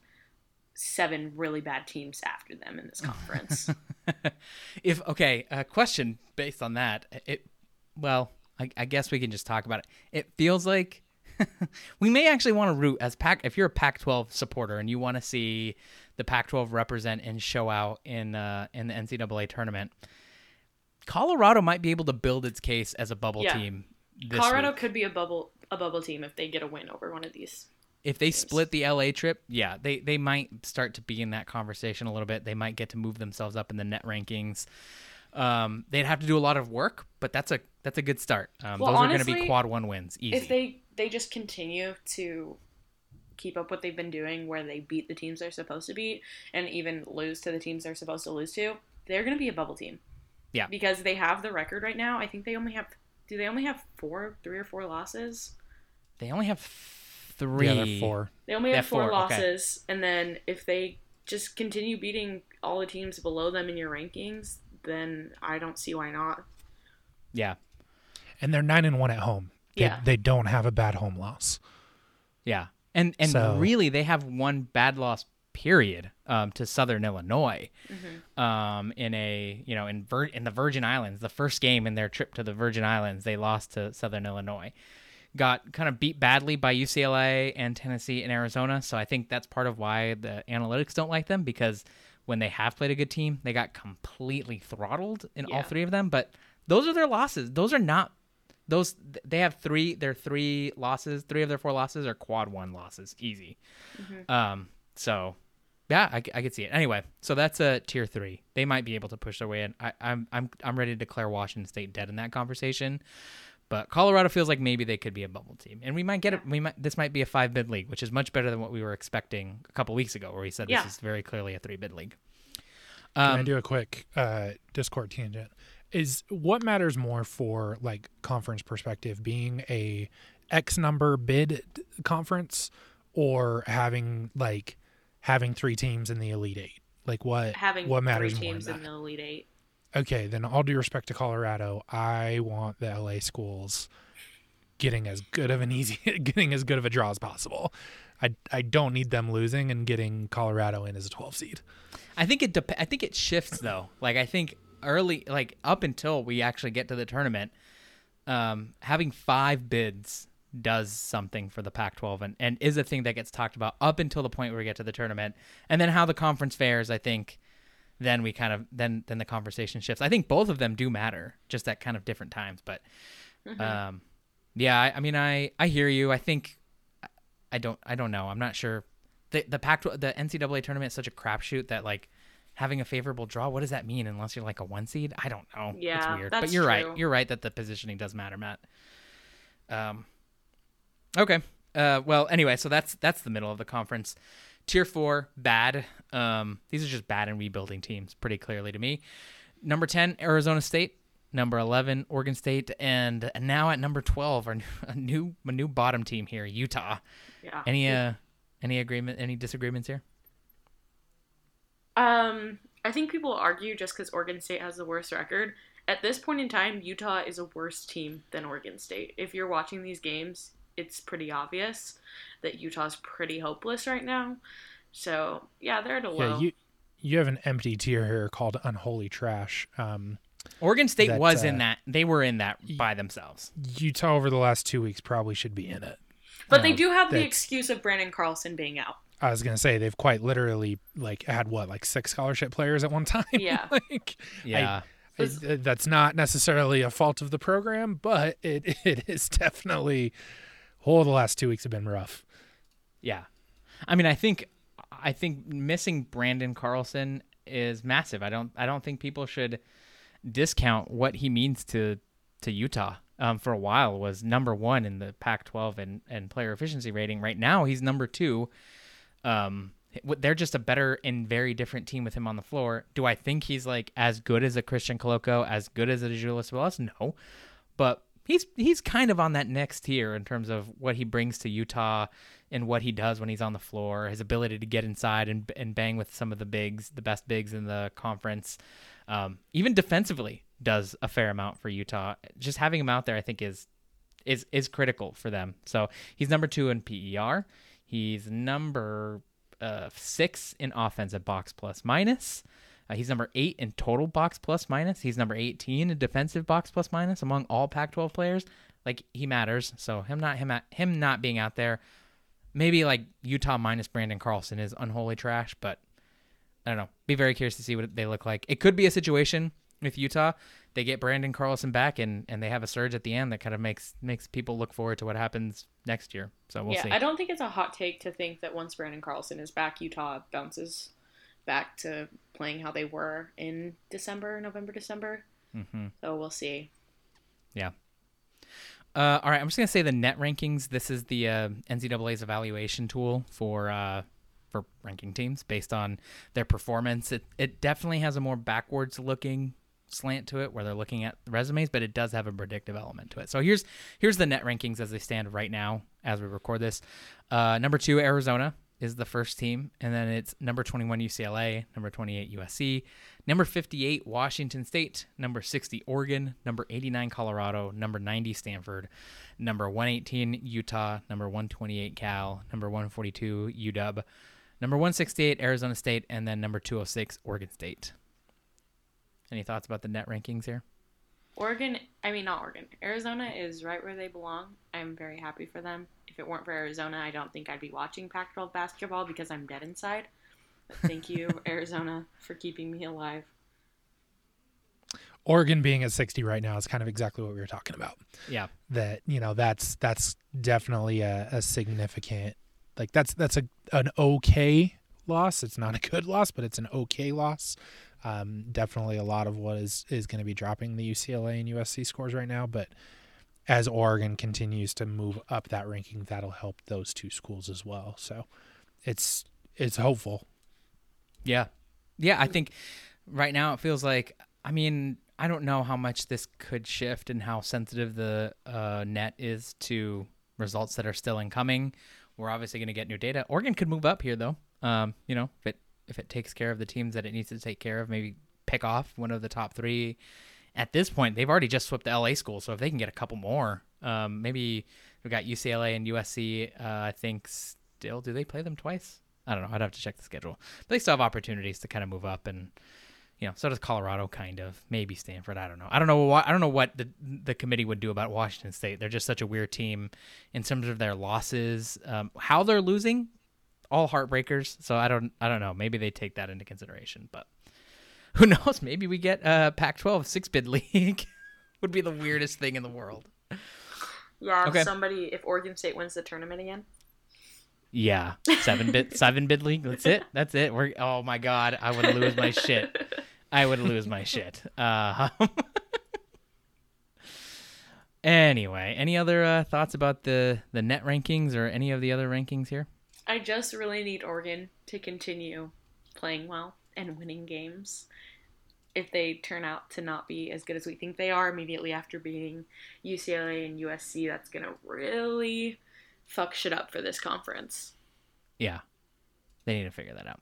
seven really bad teams after them in this conference. if okay, a question based on that. It well, I, I guess we can just talk about it. It feels like we may actually want to root as Pac. If you're a Pac-12 supporter and you want to see the Pac-12 represent and show out in uh, in the NCAA tournament, Colorado might be able to build its case as a bubble Yeah. team. This Colorado week. could be a bubble a bubble team if they get a win over one of these. If they split the LA trip, yeah, they they might start to be in that conversation a little bit. They might get to move themselves up in the net rankings. Um, they'd have to do a lot of work, but that's a that's a good start. Um, Well, those are going to be quad one wins, easy. If they they just continue to keep up what they've been doing, where they beat the teams they're supposed to beat, and even lose to the teams they're supposed to lose to, they're going to be a bubble team. Yeah. because they have the record right now. I think they only have. Do they only have four, three or four losses? they only have three. Yeah, they're four. They only have have four, four, okay. losses, and then if they just continue beating all the teams below them in your rankings, then I don't see why not. Yeah, And they're nine and one at home. They, Yeah. they don't have a bad home loss. yeah, and and So- really they have one bad loss period um, to Southern Illinois Mm-hmm. um, in a you know in Vir- in the Virgin Islands. The first game in their trip to the Virgin Islands, they lost to Southern Illinois. Got kind of beat badly by UCLA and Tennessee and Arizona. So I think that's part of why the analytics don't like them because when they have played a good team, they got completely throttled in all three of them. But those are their losses. Those are not those. They have three. Their three losses. Three of their four losses are quad one losses. Easy. Um. So. Yeah, I, I could see it. Anyway, so that's a tier three. They might be able to push their way in. I, I'm I'm I'm ready to declare Washington State dead in that conversation. But Colorado feels like maybe they could be a bubble team, and we might get it. We might this might be a five bid league, which is much better than what we were expecting a couple weeks ago, where we said Yeah. this is very clearly a three bid league. Can I Um, do a quick uh, Discord tangent? Is what matters more for like conference perspective, being a X number bid conference, or having like having three teams in the Elite Eight? Like what? Having what matters three more? teams in in that? the Elite Eight. Okay, then all due respect to Colorado, I want the LA schools getting as good of an easy getting as good of a draw as possible. I I don't need them losing and getting Colorado in as a 12 seed. I think it dep- I think it shifts though. Like I think early, like up until we actually get to the tournament, um, having five bids does something for the Pac-12 and, and is a thing that gets talked about up until the point where we get to the tournament, and then how the conference fares. I think then we kind of then then the conversation shifts. I think both of them do matter, just at kind of different times. But um, yeah, I, I mean, I I hear you. I think I don't I don't know. I'm not sure. The the Pac the NCAA tournament is such a crapshoot that like having a favorable draw. What does that mean unless you're like a one seed? I don't know. Yeah, it's weird. but you're true. right. You're right that the positioning does matter, Matt. Um. Okay. Uh. Well. Anyway, so that's that's the middle of the conference. Tier four, bad. Um. These are just bad and rebuilding teams, pretty clearly to me. Number ten, Arizona State. Number eleven, Oregon State, and now at number twelve, our new, a new a new bottom team here, Utah. Yeah. Any uh any agreement any disagreements here? Um, I think people argue just because Oregon State has the worst record. At this point in time, Utah is a worse team than Oregon State. If you're watching these games, it's pretty obvious that Utah's pretty hopeless right now. So yeah, they're at a low. Yeah, you you have an empty tier here called unholy trash. Um, Oregon State That, was uh, in that. They were in that by themselves. Utah over the last two weeks probably should be in it. but they do have the excuse of Branden Carlson being out. I was gonna say they've quite literally like had what like six scholarship players at one time. Yeah. like Yeah. I- it- that's not necessarily a fault of the program, but it it is definitely. Whole the last two weeks have been rough. Yeah. I mean, I think I think missing Branden Carlson is massive. I don't I don't think people should discount what he means to to Utah. Um, for a while was number one in the Pac-12 and and player efficiency rating. Right now he's number two. Um, they're just a better and very different team with him on the floor. Do I think he's like as good as a Christian Koloko, as good as a Julius Willis? No, but he's he's kind of on that next tier in terms of what he brings to Utah and what he does when he's on the floor, his ability to get inside and and bang with some of the bigs, the best bigs in the conference. Um, even defensively, does a fair amount for Utah. Just having him out there, I think, is is is critical for them. So he's number two in PER. He's number uh, six in offensive box plus minus. Uh, he's number eight in total box plus minus. He's number 18 in defensive box plus minus among all Pac-12 players. Like he matters. So him not him him not being out there, maybe like Utah minus Branden Carlson is unholy trash. But I don't know. Be very curious to see what they look like. It could be a situation with Utah. They get Branden Carlson back and and they have a surge at the end that kind of makes makes people look forward to what happens next year. So we'll yeah, see. I don't think it's a hot take to think that once Branden Carlson is back, Utah bounces back to playing how they were in December, November, December. Mm-hmm. So we'll see. Yeah. Uh, all right, I'm just gonna say the net rankings. This is the uh, NCAA's evaluation tool for uh, for ranking teams based on their performance. It it definitely has a more backwards looking slant to it where they're looking at resumes, but it does have a predictive element to it. So here's here's the net rankings as they stand right now as we record this. Uh, number two, Arizona is the first team, and then it's number 21 UCLA, number 28 USC, number 58 Washington State, number 60 Oregon, number 89 Colorado, number 90 Stanford, number 118 Utah, number 128 Cal, number 142 UW, number 168 Arizona State, and then number 206 Oregon State. Any thoughts about the net rankings here? Oregon, I mean, not Oregon. Arizona is right where they belong. I'm very happy for them. If it weren't for Arizona, I don't think I'd be watching Pac 12 basketball because I'm dead inside. But thank you, Arizona, for keeping me alive. Oregon being at 60 right now is kind of exactly what we were talking about. Yeah. That, you know, that's that's definitely a, a significant like that's that's a an okay loss. It's not a good loss, but it's an okay loss. Um, definitely a lot of what is is going to be dropping the UCLA and USC scores right now, but as Oregon continues to move up that ranking, that'll help those two schools as well. So it's it's hopeful. Yeah. Yeah, I think right now it feels like I mean, I don't know how much this could shift and how sensitive the uh, net is to results that are still incoming. We're obviously going to get new data. Oregon could move up here though. Um, you know, if it if it takes care of the teams that it needs to take care of, maybe pick off one of the top three. At this point, they've already just swept the LA school, so if they can get a couple more, um, maybe we've got UCLA and USC. Uh, I think still, do they play them twice? I don't know. I'd have to check the schedule, but they still have opportunities to kind of move up, and you know, so does Colorado, kind of. Maybe Stanford. I don't know. I don't know what I don't know what the the committee would do about Washington State. They're just such a weird team in terms of their losses, um, how they're losing all heartbreakers. So I don't I don't know. Maybe they take that into consideration, but who knows? Maybe we get a Pac-12 six bid league. Would be the weirdest thing in the world. Yeah, if Okay. somebody, if Oregon State wins the tournament again. Yeah, seven bid seven bid league. That's it. That's it. We're oh my god, I would lose my shit. I would lose my shit. Uh, anyway, any other uh, thoughts about the the net rankings or any of the other rankings here? I just really need Oregon to continue playing well and winning games. If they turn out to not be as good as we think they are immediately after beating UCLA and USC, that's going to really fuck shit up for this conference. Yeah, they need to figure that out.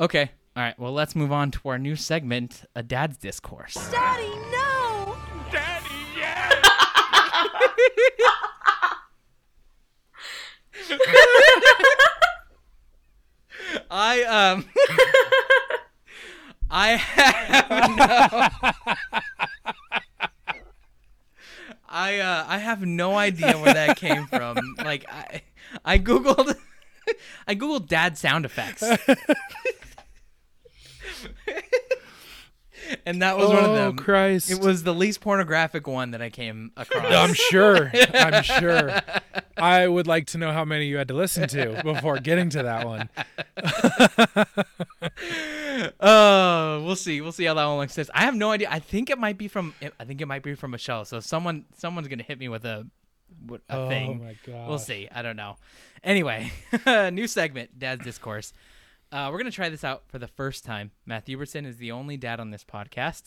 Okay, all right. Well, let's move on to our new segment, a dad's discourse. Daddy, no! Daddy, yes! I um I have no I uh I have no idea where that came from. Like I I googled I googled dad sound effects. and that was one of Oh, them. Christ. It was the least pornographic one that I came across. I'm sure. I'm sure. I would like to know how many you had to listen to before getting to that one. Oh, we'll see. We'll see how that one looks. I have no idea. I think it might be from. I think it might be from Michelle. So someone, someone's gonna hit me with a, what a Oh thing. my god. We'll see. I don't know. Anyway, new segment, Dad's Discourse. Uh, we're gonna try this out for the first time. Matt Huberson is the only dad on this podcast,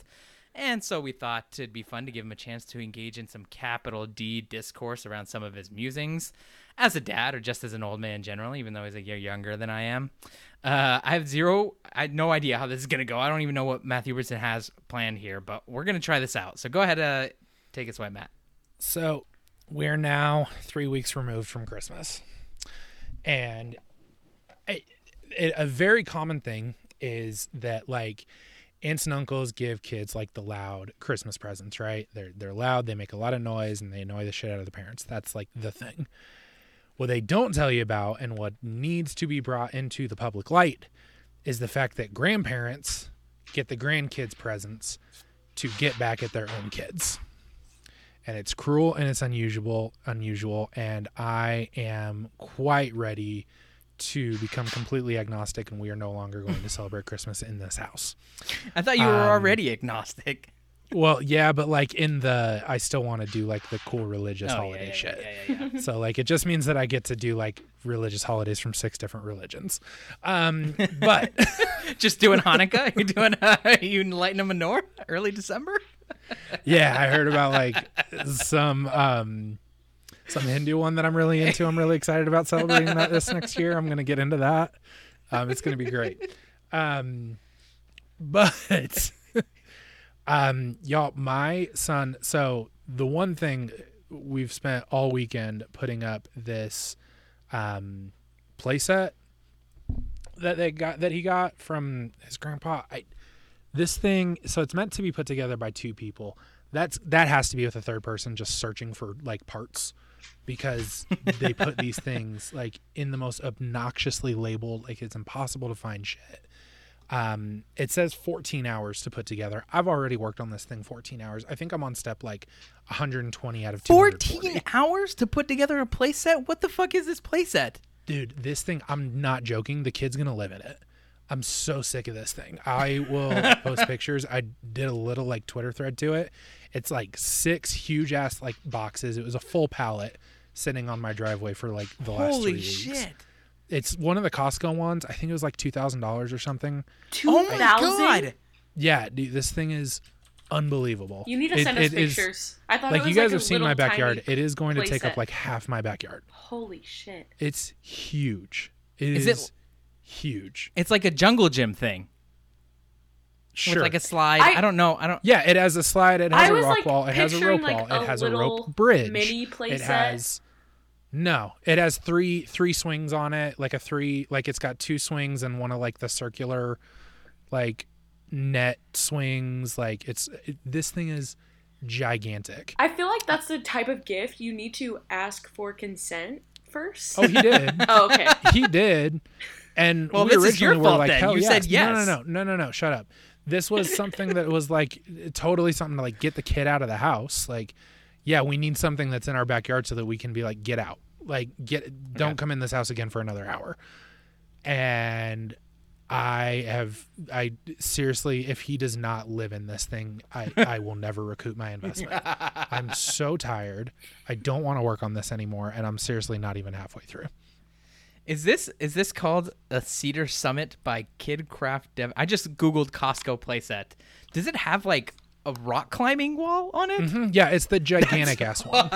and so we thought it'd be fun to give him a chance to engage in some capital D discourse around some of his musings as a dad or just as an old man generally. Even though he's a year younger than I am, uh, I have zero. I no idea how this is gonna go. I don't even know what Matt Huberson has planned here, but we're gonna try this out. So go ahead, uh, take us away, Matt. So we're now three weeks removed from Christmas, and it, it, a very common thing is that like aunts and uncles give kids like the loud Christmas presents, right? They're they're loud, they make a lot of noise, and they annoy the shit out of the parents. That's like the thing. What they don't tell you about, and what needs to be brought into the public light, is the fact that grandparents get the grandkids presents to get back at their own kids and it's cruel and it's unusual unusual and i am quite ready to become completely agnostic and we are no longer going to celebrate christmas in this house I thought you were Um, already agnostic. well yeah but like in the i still want to do like the cool religious Oh, holiday yeah, shit yeah, yeah, yeah. so like it just means that i get to do like religious holidays from six different religions um but Just doing Hanukkah? You're doing uh, you lighting a menorah early December? yeah i heard about like some um some hindu one that i'm really into. I'm really excited about celebrating that this next year. I'm gonna get into that. Um it's gonna be great. Um but um y'all my son so the one thing we've spent all weekend putting up this um playset that they got that he got from his grandpa i this thing so it's meant to be put together by two people. That's that has to be with a third person just searching for like parts because they put these things like in the most obnoxiously labeled like it's impossible to find shit. Um it says 14 hours to put together. I've already worked on this thing 14 hours. I think i'm on step like 120 out of 240 14 hours to put together a playset? What the fuck is this playset? dude this thing i'm not joking. The kid's gonna live in it. I'm so sick of this thing. I will post pictures. I did a little like twitter thread to it it's like six huge ass like boxes it was a full pallet sitting on my driveway for like the last three Holy weeks. shit. it's one of the costco ones i think it was like $2000 or something Two Oh my thousand. god. yeah dude this thing is unbelievable You need to It- send us it is- pictures. I thought like it was you guys like a have seen my backyard it is going to take up like half my backyard Holy shit! it's huge it Is is, it- huge It's like a jungle gym thing. Sure With like a slide. I- I, don't know. I don't Yeah, it has a slide. It has I a was, rock like, wall. It has a rope like, wall. a It has a rope bridge. mini It playset. has no. It has three three swings on it. Like a three. Like it's got two swings and one of like the circular, like net swings. Like it's it, this thing is gigantic. I feel like that's the type of gift you need to ask for consent first. Oh, he did. Oh, okay. he did. And Well, we this is your originally were fault like, then. hell You said yes. yes. No, no, no, no, no, no. Shut up. This was something that was like totally something to like get the kid out of the house. Like, yeah, we need something that's in our backyard so that we can be like, get out. Like, get don't come in this house again for another hour. And I have I seriously, if he does not live in this thing, I I will never recoup my investment. I'm so tired. I don't want to work on this anymore, and I'm seriously not even halfway through. Is this is this called a Cedar Summit by KidKraft Dev? I just googled Costco playset. Does it have like a rock climbing wall on it? Mhm, Yeah, it's the gigantic ass one.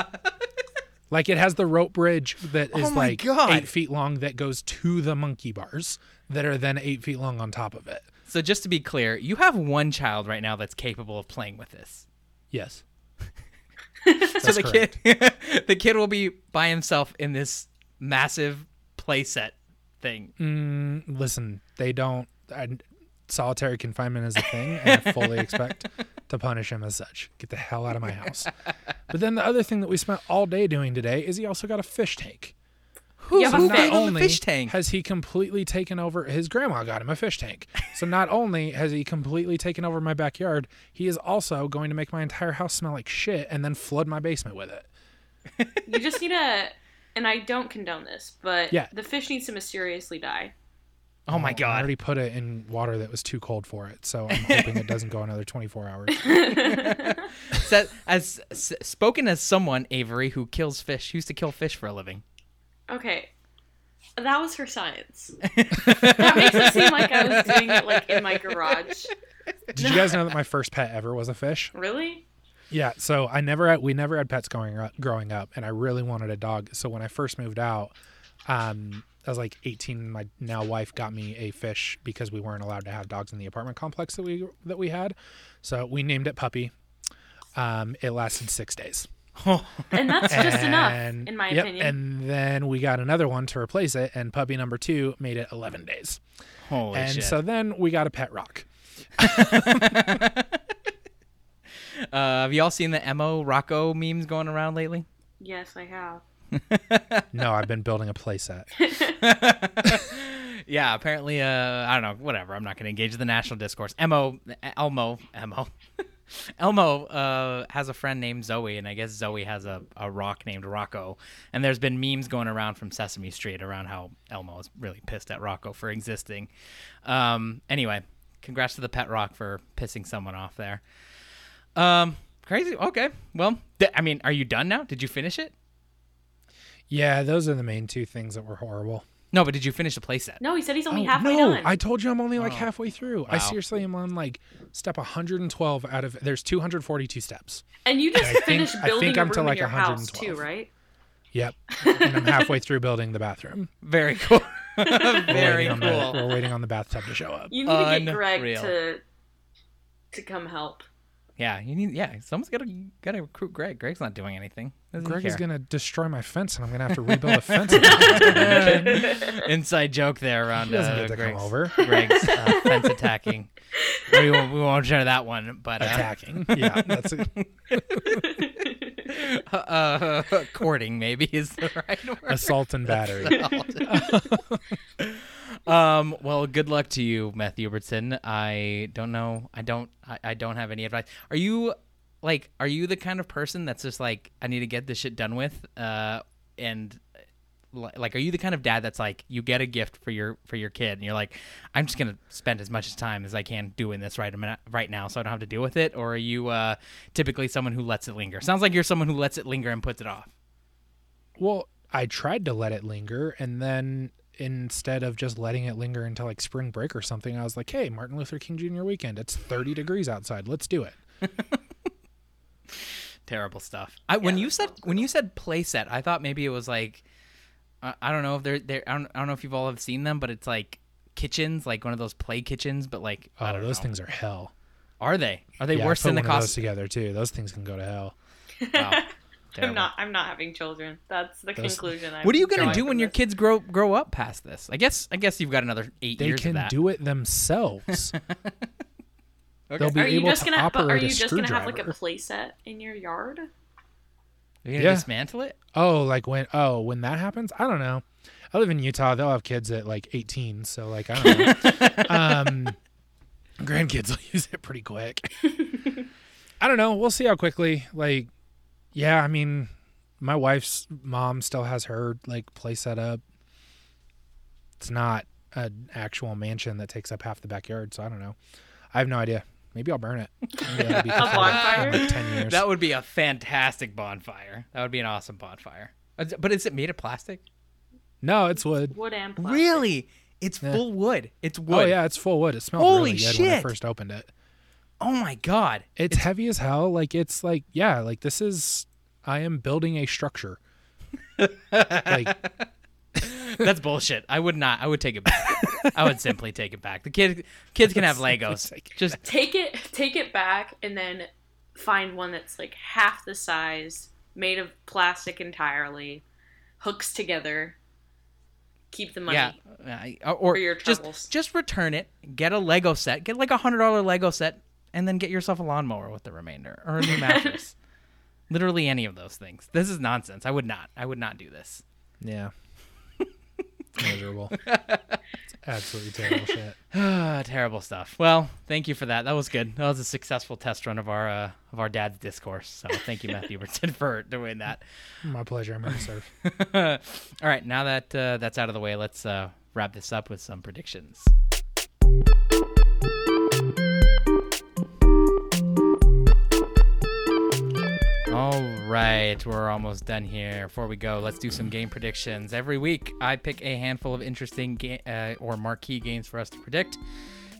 Like it has the rope bridge that is Oh like God. eight feet long that goes to the monkey bars that are then eight feet long on top of it. So just to be clear, you have one child right now that's capable of playing with this. Yes. so the kid the kid will be by himself in this massive playset thing. Mm, listen, they don't. I, solitary confinement is a thing, and I fully expect to punish him as such. Get the hell out of my house. But then the other thing that we spent all day doing today is he also got a fish tank. Who's have a who fish. only a fish tank? has he completely taken over his grandma got him a fish tank so not only has he completely taken over my backyard he is also going to make my entire house smell like shit and then flood my basement with it You just need to, and I don't condone this, but Yeah. the fish needs to mysteriously die. Oh my god! I already put it in water that was too cold for it, so I'm hoping it doesn't go another 24 hours. Sa- as s- spoken as someone Avery who kills fish, used to kill fish for a living. Okay. That was for science. that makes it seem like I was doing it like in my garage. Did you guys know that my first pet ever was a fish? Really? Yeah, so I never had, we never had pets going up, growing up, and I really wanted a dog. So when I first moved out, um, I was like 18. My now wife got me a fish because we weren't allowed to have dogs in the apartment complex that we that we had. So we named it Puppy. Um, it lasted six days. And that's just enough, in my yep, opinion. And then we got another one to replace it, and puppy number two made it 11 days. Holy and shit. so then we got a pet rock. uh, have y'all seen the Emo Rocco memes going around lately? yes, I have. No, I've been building a playset. Yeah, apparently, uh, I don't know, whatever. I'm not going to engage the national discourse. Emo, Elmo, Elmo, Elmo uh, has a friend named Zoe, and I guess Zoe has a, a rock named Rocco. And there's been memes going around from Sesame Street around how Elmo is really pissed at Rocco for existing. Um, anyway, congrats to the pet rock for pissing someone off there. Um, crazy. Okay, well, th- I mean, are you done now? Did you finish it? Yeah, those are the main two things that were horrible. No, but did you finish the playset? No, he said he's only Oh, halfway no, done. I told you I'm only like Oh. halfway through. I seriously am on like step 112 out of there's 242 steps. and you just I think- finished I building think a I'm to room in like your house too, 112. right? Yep, and I'm halfway through building the bathroom. Very cool. We're Very the- cool. we're waiting on the bathtub to show up. You need to get Greg to to come help. Yeah, you need. Yeah, someone's got to got to recruit Greg. Greg's not doing anything. Doesn't Greg is gonna destroy my fence, and I'm gonna have to rebuild a fence. Inside joke there around uh, get to come Greg's, over. Greg's uh, fence attacking. we, won't, we won't share that one, but uh, Attacking. Yeah, that's it. uh, courting maybe is the right word. Assault and battery. Um. Well, good luck to you, Matthew Hubertson. I don't know. I don't. I, I don't have any advice. Are you like? Are you the kind of person that's just like, I need to get this shit done with? Uh, and like, are you the kind of dad that's like, you get a gift for your for your kid, and you're like, I'm just gonna spend as much time as I can doing this right right now, so I don't have to deal with it? Or are you uh, typically someone who lets it linger? Sounds like you're someone who lets it linger and puts it off. Well, I tried to let it linger, and then instead of just letting it linger until like spring break or something, I was like, "Hey, Martin Luther King Jr. weekend. It's 30 degrees outside. Let's do it." terrible stuff. I, when you said sounds when you said playset, I thought maybe it was like I, I don't know if they're they I don't, I don't know if you've all have seen them, but it's like kitchens, like one of those play kitchens, but like oh, I Oh, don't those know. things are hell. are they are they yeah, worse put than the one of those cost? together too. Those things can go to hell. Wow, I'm not. I'm not having children. That's the Those- conclusion. I'm What are you gonna do from when your kids grow grow up past this? I guess I guess you've got another eight They years can of that. do it themselves. Okay. They'll be Are you able just to gonna? But are you a just gonna have like a screwdriver. playset in your yard? You're gonna Yeah. dismantle it? Oh, like when oh when that happens, I don't know. I live in Utah. They'll have kids at like 18, so like I don't know. um, grandkids will use it pretty quick. I don't know. We'll see how quickly. Like, yeah, I mean, my wife's mom still has her like place set up. It's not an actual mansion that takes up half the backyard, so I don't know. I have no idea. Maybe I'll burn it. Maybe that'll be fulfilled bonfire? in like 10 years. That would be a fantastic bonfire. That would be an awesome bonfire. Uh, But is it made of plastic? no, it's wood. Wood and plastic. Really? It's Yeah. full wood. It's wood. Oh yeah, it's full wood. It smelled Holy really good when I shit. first opened it. Oh my god. It's, heavy as hell. Like it's like yeah, like this is I am building a structure. like That's bullshit. I would not. I would take it back. I would simply take it back. The kid kids can have Legos. Take it Just Take it. Take it back, and then find one that's like half the size, made of plastic entirely, hooks together. Keep the money. yeah, uh, or For your just troubles. just return it. Get a Lego set. Get like a hundred dollar Lego set, and then get yourself a lawnmower with the remainder or a new mattress. Literally any of those things. This is nonsense. I would not. I would not do this. yeah. It's miserable. it's absolutely terrible shit. Ah, terrible stuff. Well, thank you for that. That was good. That was a successful test run of our uh, of our dad's discourse. So thank you, Matthew Hubertson, for doing that. My pleasure. I'm here to serve. All right, now that uh, that's out of the way, let's uh, wrap this up with some predictions. Right, we're almost done here. Before we go, let's do some game predictions. Every week, I pick a handful of interesting ga- uh, or marquee games for us to predict.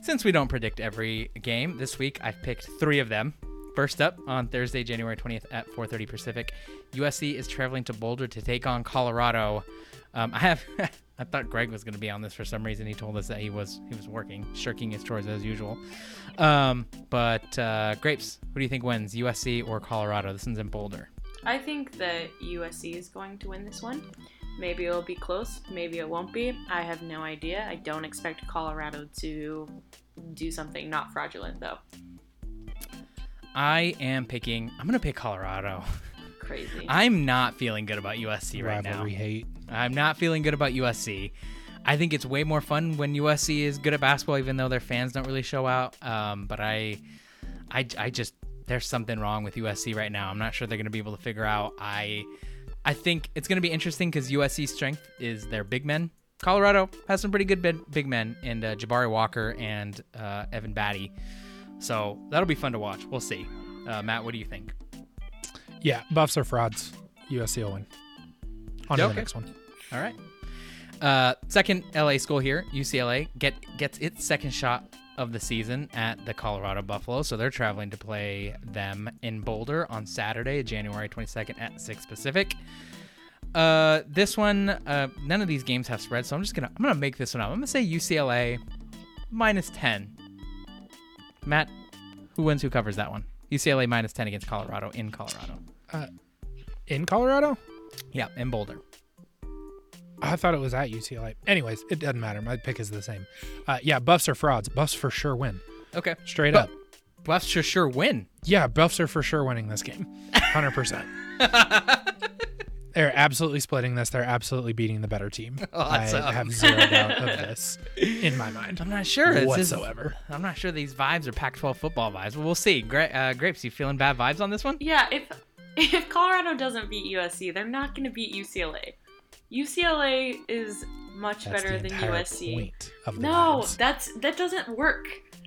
Since we don't predict every game, this week I've picked three of them. First up, on Thursday, January 20th at 4:30 Pacific, USC is traveling to Boulder to take on Colorado. Um, I have, I thought Greg was going to be on this for some reason. He told us that he was he was working, shirking his chores as usual. Um, but uh, grapes, who do you think wins, USC or Colorado? This one's in Boulder. I think that USC is going to win this one. Maybe it'll be close, maybe it won't be. I have no idea. I don't expect Colorado to do something not fraudulent though. I am picking. I'm going to pick Colorado. Crazy. I'm not feeling good about USC right now. Rivalry hate. I'm not feeling good about USC. I think it's way more fun when USC is good at basketball, even though their fans don't really show out. Um, but I, I, I just there's something wrong with USC right now. I'm not sure they're going to be able to figure out. I, I think it's going to be interesting because USC's strength is their big men. Colorado has some pretty good big, men, and uh, Jabari Walker and uh, Evan Battey. So that'll be fun to watch. We'll see. Uh, Matt, what do you think? Yeah, buffs are frauds. USC will win. On to Okay. the next one. All right. Uh, second LA school here, UCLA get gets its second shot of the season at the Colorado Buffalo, so they're traveling to play them in Boulder on Saturday, January 22nd at 6 Pacific. Uh, this one, uh, none of these games have spread, so I'm just gonna I'm gonna make this one up. I'm gonna say UCLA minus 10. Matt, who wins? Who covers that one? UCLA minus 10 against Colorado in Colorado. In Colorado? Yeah, in Boulder. I thought it was at UCLA. Anyways, it doesn't matter. My pick is the same. Uh, yeah, buffs are frauds. Buffs for sure win. Okay. Straight But- up. Buffs should sure win. Yeah, buffs are for sure winning this game. 100%. They're absolutely splitting this. They're absolutely beating the better team. Awesome. I have zero doubt of this in my mind I'm not sure. It's just- whatsoever. I'm not sure these vibes are Pac-12 football vibes, but we'll see. Gra- uh, Grapes, you feeling bad vibes on this one? Yeah, if if Colorado doesn't beat USC, they're not going to beat UCLA. UCLA is much That's better the than USC. point of the No, vibes. that's that doesn't work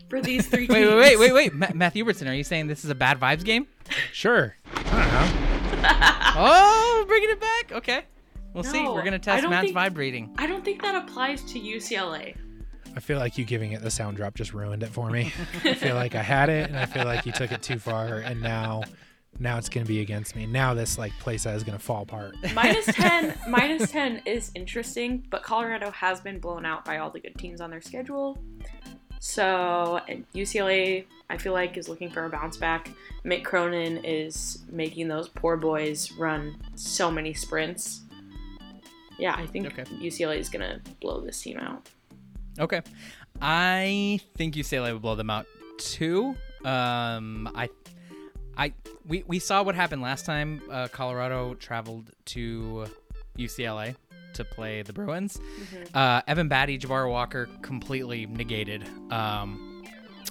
for these three Wait, teams. wait, wait, wait, wait. Ma- Matthew Hubertson, are you saying this is a bad vibes game? Sure. I don't know. Oh, bringing it back. Okay, we'll see. We're gonna test Matt's think- vibe reading. I don't think that applies to UCLA. I feel like you giving it the sound drop just ruined it for me. I feel like I had it, and I feel like you took it too far, and now, now it's gonna be against me. Now this like place is gonna fall apart. Minus 10, minus 10 is interesting, but Colorado has been blown out by all the good teams on their schedule. So, UCLA, I feel like, is looking for a bounce back. Mick Cronin is making those poor boys run so many sprints. Yeah, I think Okay. UCLA is going to blow this team out. Okay, I think UCLA will blow them out too. Um, I, I, we we saw what happened last time. Uh, Colorado traveled to UCLA to play the Bruins. Uh, Evan Battey, Jabari Walker, completely negated. Um,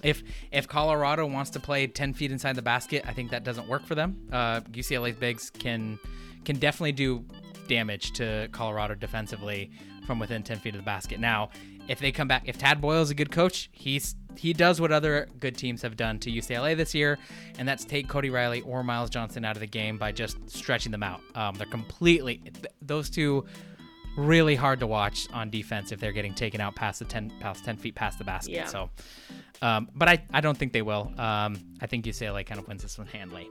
if if Colorado wants to play ten feet inside the basket, I think that doesn't work for them. Uh, UCLA's bigs can can definitely do damage to Colorado defensively from within ten feet of the basket. Now, if they come back, if Tad Boyle is a good coach, he's he does what other good teams have done to UCLA this year, and that's take Cody Riley or Myles Johnson out of the game by just stretching them out. Um, they're completely th- those two really hard to watch on defense if they're getting taken out past the 10 past 10 feet past the basket Yeah. so um, but I, I don't think they will um, i think ucla kind of wins this one handily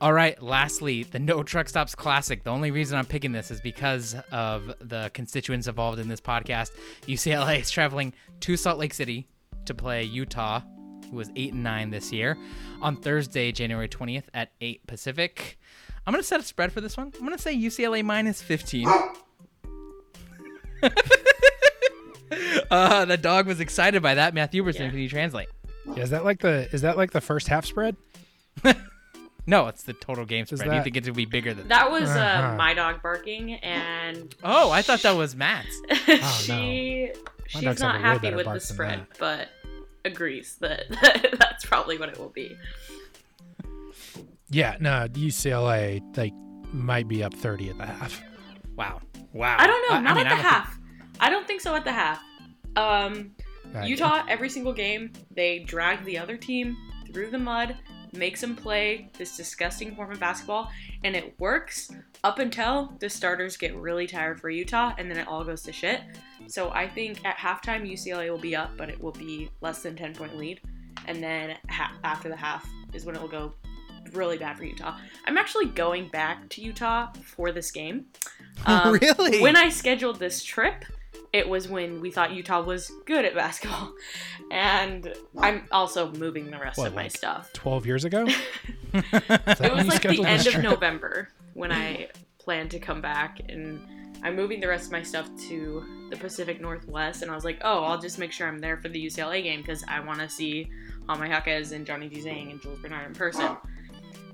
all right lastly the no truck stops classic the only reason i'm picking this is because of the constituents involved in this podcast ucla is traveling to salt lake city to play utah who was 8 and 9 this year on thursday january 20th at 8 pacific i'm going to set a spread for this one i'm going to say ucla minus 15 Uh, the dog was excited by that. Matthew Huberson, Yeah. can you translate? Yeah, is that like the is that like the first half spread? No, it's the total game spread. You that- think it would be bigger than that? That was uh, Uh-huh. my dog barking, and Oh, I thought that was Matt's. she My she's not have a way happy with the spread, but agrees that that's probably what it will be. Yeah, no, UCLA like might be up thirty at the half. Wow. Wow. I don't know, not mean, at the I don't half. I don't think so at the half. Um, Utah, every single game, they drag the other team through the mud, makes them play this disgusting form of basketball, and it works up until the starters get really tired for Utah, and then it all goes to shit. So I think at halftime, UCLA will be up, but it will be less than 10 point lead. And then ha- after the half is when it will go really bad for Utah. I'm actually going back to Utah for this game. Um, Really? When I scheduled this trip, it was when we thought Utah was good at basketball. And I'm also moving the rest What, of my like stuff. 12 years ago? It was like the end this of? November when I planned to come back and I'm moving the rest of my stuff to the Pacific Northwest and I was like, oh, I'll just make sure I'm there for the UCLA game because I want to see Jaime Jaquez and Johnny Juzang and Jules Bernard in person.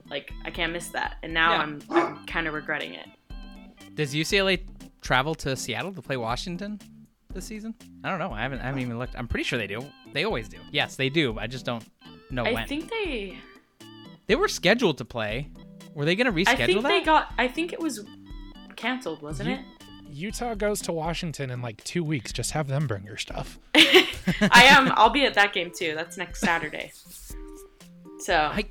Like, I can't miss that. And now Yeah. I'm, I'm kind of regretting it. Does UCLA travel to Seattle to play Washington this season? I don't know. I haven't. I haven't even looked. I'm pretty sure they do. They always do. Yes, they do. I just don't know I when. I think they they were scheduled to play. Were they going to reschedule I think that? they got I think it was canceled, wasn't You- it? Utah goes to Washington in like two weeks. Just have them bring your stuff. I am I'll be at that game too. That's next Saturday. So I,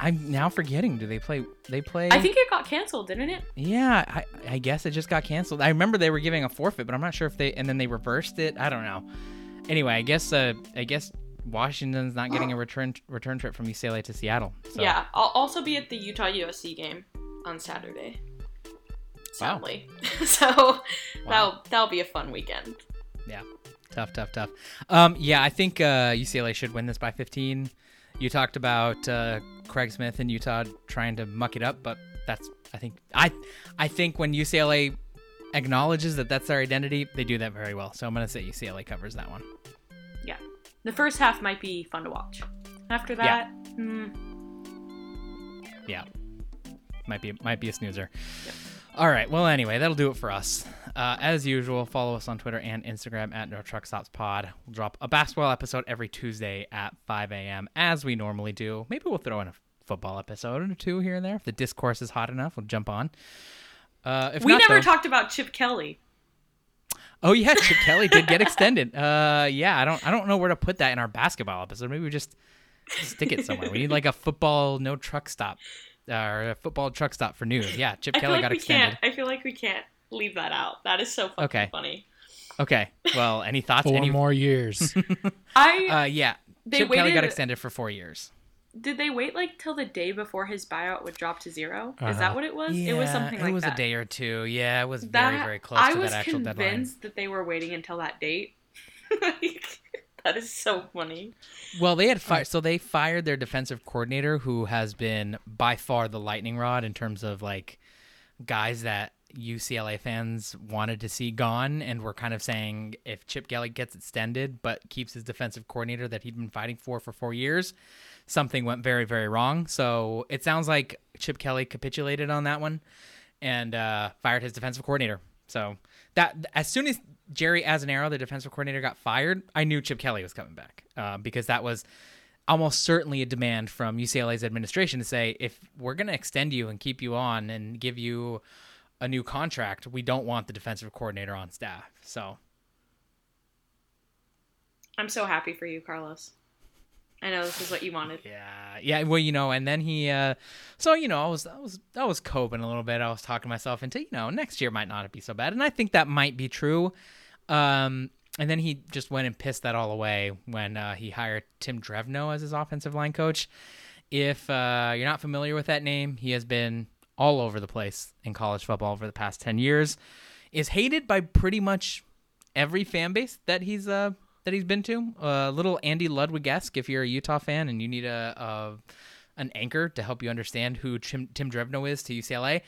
I'm now forgetting. Do they play? They play. I think it got canceled, didn't it? Yeah, I, I guess it just got canceled. I remember they were giving a forfeit, but I'm not sure if they and then they reversed it. I don't know. Anyway, I guess uh, I guess Washington's not getting a return return trip from UCLA to Seattle. So. Yeah, I'll also be at the Utah USC game on Saturday. Wow. Sadly, so that'll that'll be a fun weekend. Yeah. Tough, tough, tough. Um, yeah, I think uh, UCLA should win this by 15. You talked about uh, Craig Smith in Utah trying to muck it up, but that's I think I I think when UCLA acknowledges that that's their identity, they do that very well. So I'm gonna say UCLA covers that one. Yeah, the first half might be fun to watch. After Yeah. that, hmm, Yeah, might be might be a snoozer. All right. Well, anyway, that'll do it for us. Uh, as usual, follow us on Twitter and Instagram at No Truck Stops Pod. We'll drop a basketball episode every Tuesday at 5 a.m. as we normally do. Maybe we'll throw in a football episode or two here and there if the discourse is hot enough. We'll jump on. Uh, if we not, never though- talked about Chip Kelly. Oh yeah, Chip Kelly did get extended. Uh, yeah, I don't I don't know where to put that in our basketball episode. Maybe we just stick it somewhere. We need like a football no truck stop. Uh, or a football truck stop for news. Yeah, Chip I feel Kelly like got we extended. can't. I feel like we can't leave that out. That is so fucking Okay. funny. Okay. Well, any thoughts? Four Any? more years. I Uh, yeah. They Chip Kelly got extended for four years. did they wait like till the day before his buyout would drop to 0 Is Uh-huh. that what it was? it was something like that. it was that. a day or two. Yeah, it was That- very, very close I to was that actual deadline. convinced that they were waiting until that date. Like, that is so funny. Well, they had fired. So they fired their defensive coordinator, who has been by far the lightning rod in terms of like guys that UCLA fans wanted to see gone, and were kind of saying if Chip Kelly gets extended but keeps his defensive coordinator that he'd been fighting for for four years, something went very, very wrong. So it sounds like Chip Kelly capitulated on that one and uh, fired his defensive coordinator. So that as soon as Jerry Azzinaro, the defensive coordinator, got fired, I knew Chip Kelly was coming back uh, because that was almost certainly a demand from UCLA's administration to say if we're going to extend you and keep you on and give you a new contract, we don't want the defensive coordinator on staff. So I'm so happy for you, Carlos. I know this is what you wanted. Yeah, yeah. Well, you know, and then he, uh so you know, I was, I was, I was coping a little bit. I was talking myself into, you know, next year might not be so bad, and I think that might be true. Um, and then he just went and pissed that all away when uh, he hired Tim Drevno as his offensive line coach. If uh, you're not familiar with that name, he has been all over the place in college football over the past ten years. Is hated by pretty much every fan base that he's uh that he's been to. A uh, little Andy Ludwig esque if you're a Utah fan and you need a, a an anchor to help you understand who Tim, Tim Drevno is to UCLA.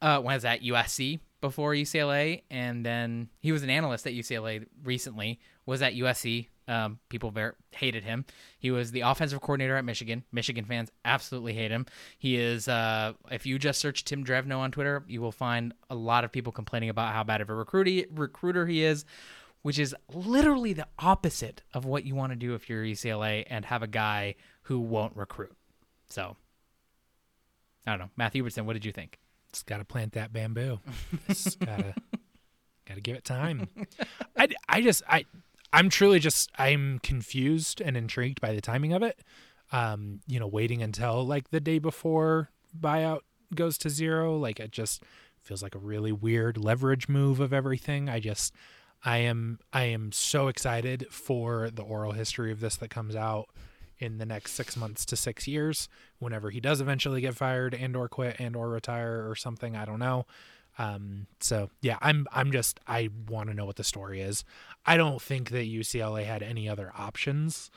Uh, was at USC before UCLA, and then he was an analyst at UCLA recently. Was at USC. Um, people ver- hated him. He was the offensive coordinator at Michigan. Michigan fans absolutely hate him. He is. Uh, if you just search Tim Drevno on Twitter, you will find a lot of people complaining about how bad of a recruiter recruiter he is which is literally the opposite of what you want to do if you're UCLA and have a guy who won't recruit. So, I don't know. Matthew Hubertson, what did you think? Just gotta plant that bamboo. Just gotta Got to give it time. I, I just I I'm truly just I'm confused and intrigued by the timing of it. Um, you know, waiting until like the day before buyout goes to zero, like it just feels like a really weird leverage move of everything. I just I am I am so excited for the oral history of this that comes out in the next six months to six years whenever he does eventually get fired and or quit and or retire or something i don't know um, so yeah i'm i'm just i want to know what the story is. I don't think that ucla had any other options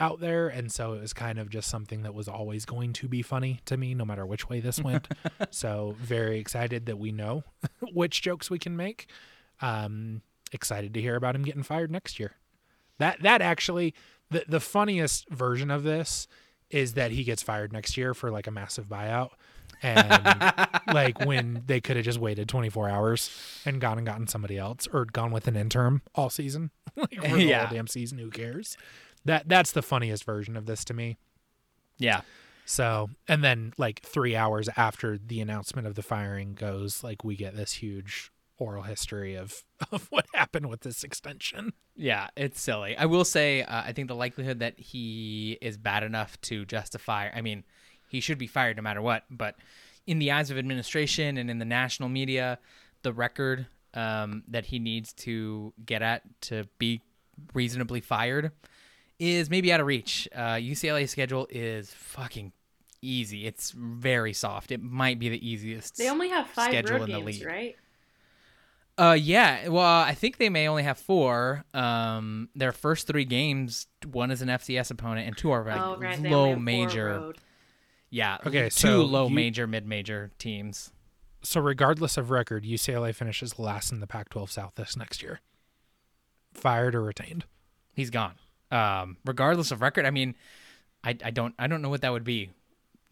out there and so it was kind of just something that was always going to be funny to me no matter which way this went. So very excited that we know which jokes we can make. Um excited to hear about him getting fired next year. That that actually the the funniest version of this is that he gets fired next year for like a massive buyout. And like when they could have just waited 24 hours and gone and gotten somebody else or gone with an interim all season. like for the Yeah. whole damn season, who cares? That that's the funniest version of this to me. Yeah. So, and then like 3 hours after the announcement of the firing goes like we get this huge oral history of of what happened with this extension. Yeah, it's silly. I will say, uh, I think the likelihood that he is bad enough to justify, I mean, he should be fired no matter what, but in the eyes of administration and in the national media, the record um, that he needs to get at to be reasonably fired is maybe out of reach. Uh, UCLA's schedule is fucking easy. It's very soft. It might be the easiest. They only have five schedule in the games, league. right? Uh, yeah. Well, I think they may only have four. Um, their first three games, one is an FCS opponent, and two are oh, right. Low major. road. Yeah. Okay, two so low you- major, mid major teams. So regardless of record, UCLA finishes last in the Pac-12 South this next year. Fired or retained? He's gone. Um, regardless of record, I mean, I, I don't I don't know what that would be.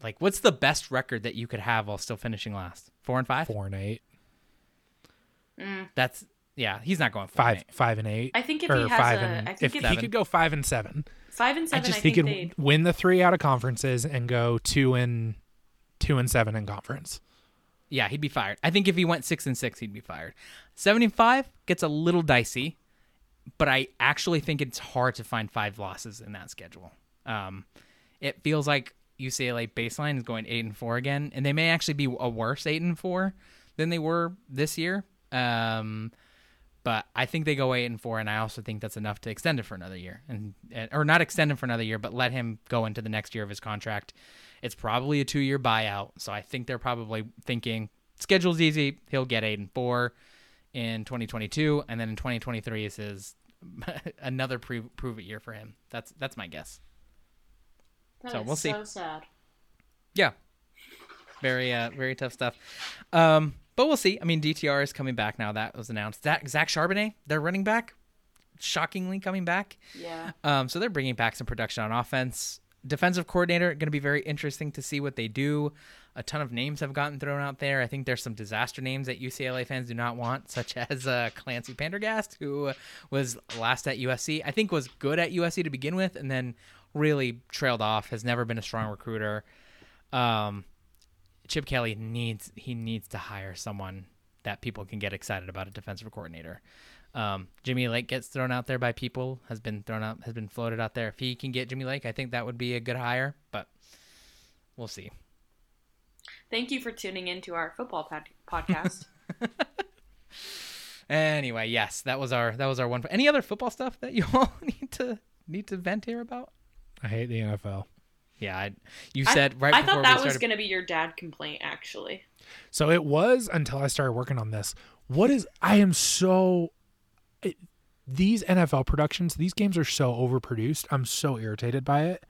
Like, what's the best record that you could have while still finishing last? Four and five. Four and eight, That's yeah. He's not going four and five, eight. five and eight. I think if or he has five a- and I think if if- he could go five and seven, Five and I seven. just I think think he they'd. could win the three out of conferences and go two and two and seven in conference. Yeah, he'd be fired. I think if he went six and six, he'd be fired. Seventy-five gets a little dicey, but I actually think it's hard to find five losses in that schedule. Um, it feels like UCLA baseline is going eight and four again, and they may actually be a worse eight and four than they were this year. Um, but I think they go eight and four, and I also think that's enough to extend it for another year, and, or not extend him for another year, but let him go into the next year of his contract. It's probably a two-year buyout, so I think they're probably thinking schedule's easy. He'll get eight and four in 2022, and then in 2023 is his another prove, prove it year for him. That's that's my guess. That so we'll see. So sad. Yeah. Very uh very tough stuff. Um but we'll see. I mean DTR is coming back now. That was announced. Zach, Zach Charbonnet, their running back, shockingly coming back. Yeah. Um so they're bringing back some production on offense. Defensive coordinator going to be very interesting to see what they do. A ton of names have gotten thrown out there. I think there's some disaster names that UCLA fans do not want, such as uh, Clancy Pendergast, who was last at USC. I think was good at USC to begin with, and then really trailed off. Has never been a strong recruiter. Um, Chip Kelly needs he needs to hire someone that people can get excited about a defensive coordinator. Um, Jimmy Lake gets thrown out there by people, has been thrown out, has been floated out there. If he can get Jimmy Lake, I think that would be a good hire, but we'll see. Thank you for tuning in to our football pod- podcast. Anyway, yes, that was our that was our one. Any other football stuff that you all need to need to vent here about? I hate the NFL. Yeah, I, you I- said right I before thought that we was going to be your dad complaint, actually. So it was until I started working on this. What is I am so it, these NFL productions, these games are so overproduced. I'm so irritated by it.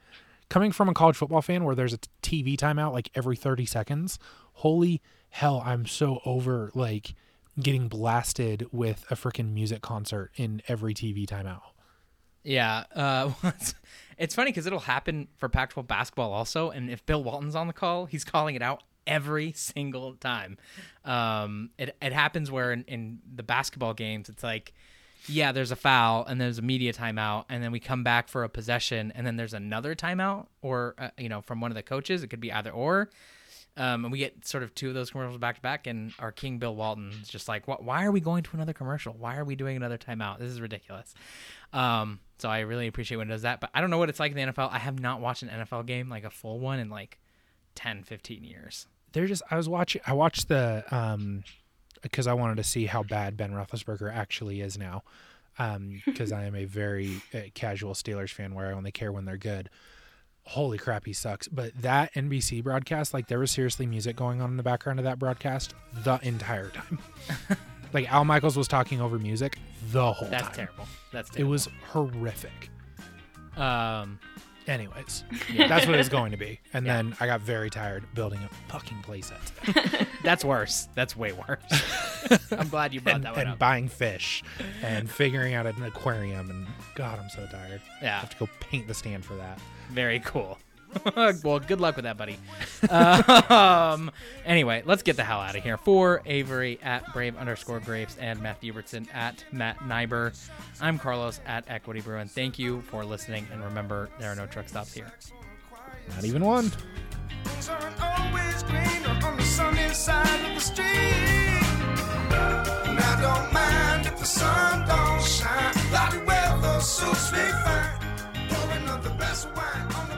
Coming from a college football fan where there's a TV timeout like every 30 seconds, holy hell, I'm so over like getting blasted with a freaking music concert in every TV timeout. Yeah, uh, it's, funny because it'll happen for Pac-12 basketball also, and if Bill Walton's on the call, he's calling it out every single time. Um, it it happens where in, in the basketball games, it's like, yeah, there's a foul and there's a media timeout, and then we come back for a possession, and then there's another timeout, or uh, you know, from one of the coaches, it could be either or. Um, and we get sort of two of those commercials back to back, and our king Bill Walton is just like, "What? Why are we going to another commercial? Why are we doing another timeout? This is ridiculous." Um, so I really appreciate when it does that, but I don't know what it's like in the NFL. I have not watched an NFL game like a full one in like 10, 15 years. They're just. I was watching. I watched the um, because I wanted to see how bad Ben Roethlisberger actually is now. Um, because I am a very uh, casual Steelers fan where I only care when they're good. Holy crap, he sucks. But that NBC broadcast, like there was seriously music going on in the background of that broadcast the entire time. like Al Michaels was talking over music the whole time. That's time. terrible. That's terrible. It was horrific. um, Anyways, yeah. that's what it was going to be. And then I got very tired building a fucking playset that's worse. That's way worse. I'm glad you brought and, that one and up. buying fish and figuring out an aquarium. And God, I'm so tired. Yeah. I Yeah, have to go paint the stand for that. very cool. well, good luck with that, buddy. um, anyway, let's get the hell out of here. For Avery at Brave underscore Grapes and Matt Hubertson at Matt Nyber, I'm Carlos at Equity Bruin. Thank you for listening, and remember, there are no truck stops here. Not even one. suits me fine. Pouring the best wine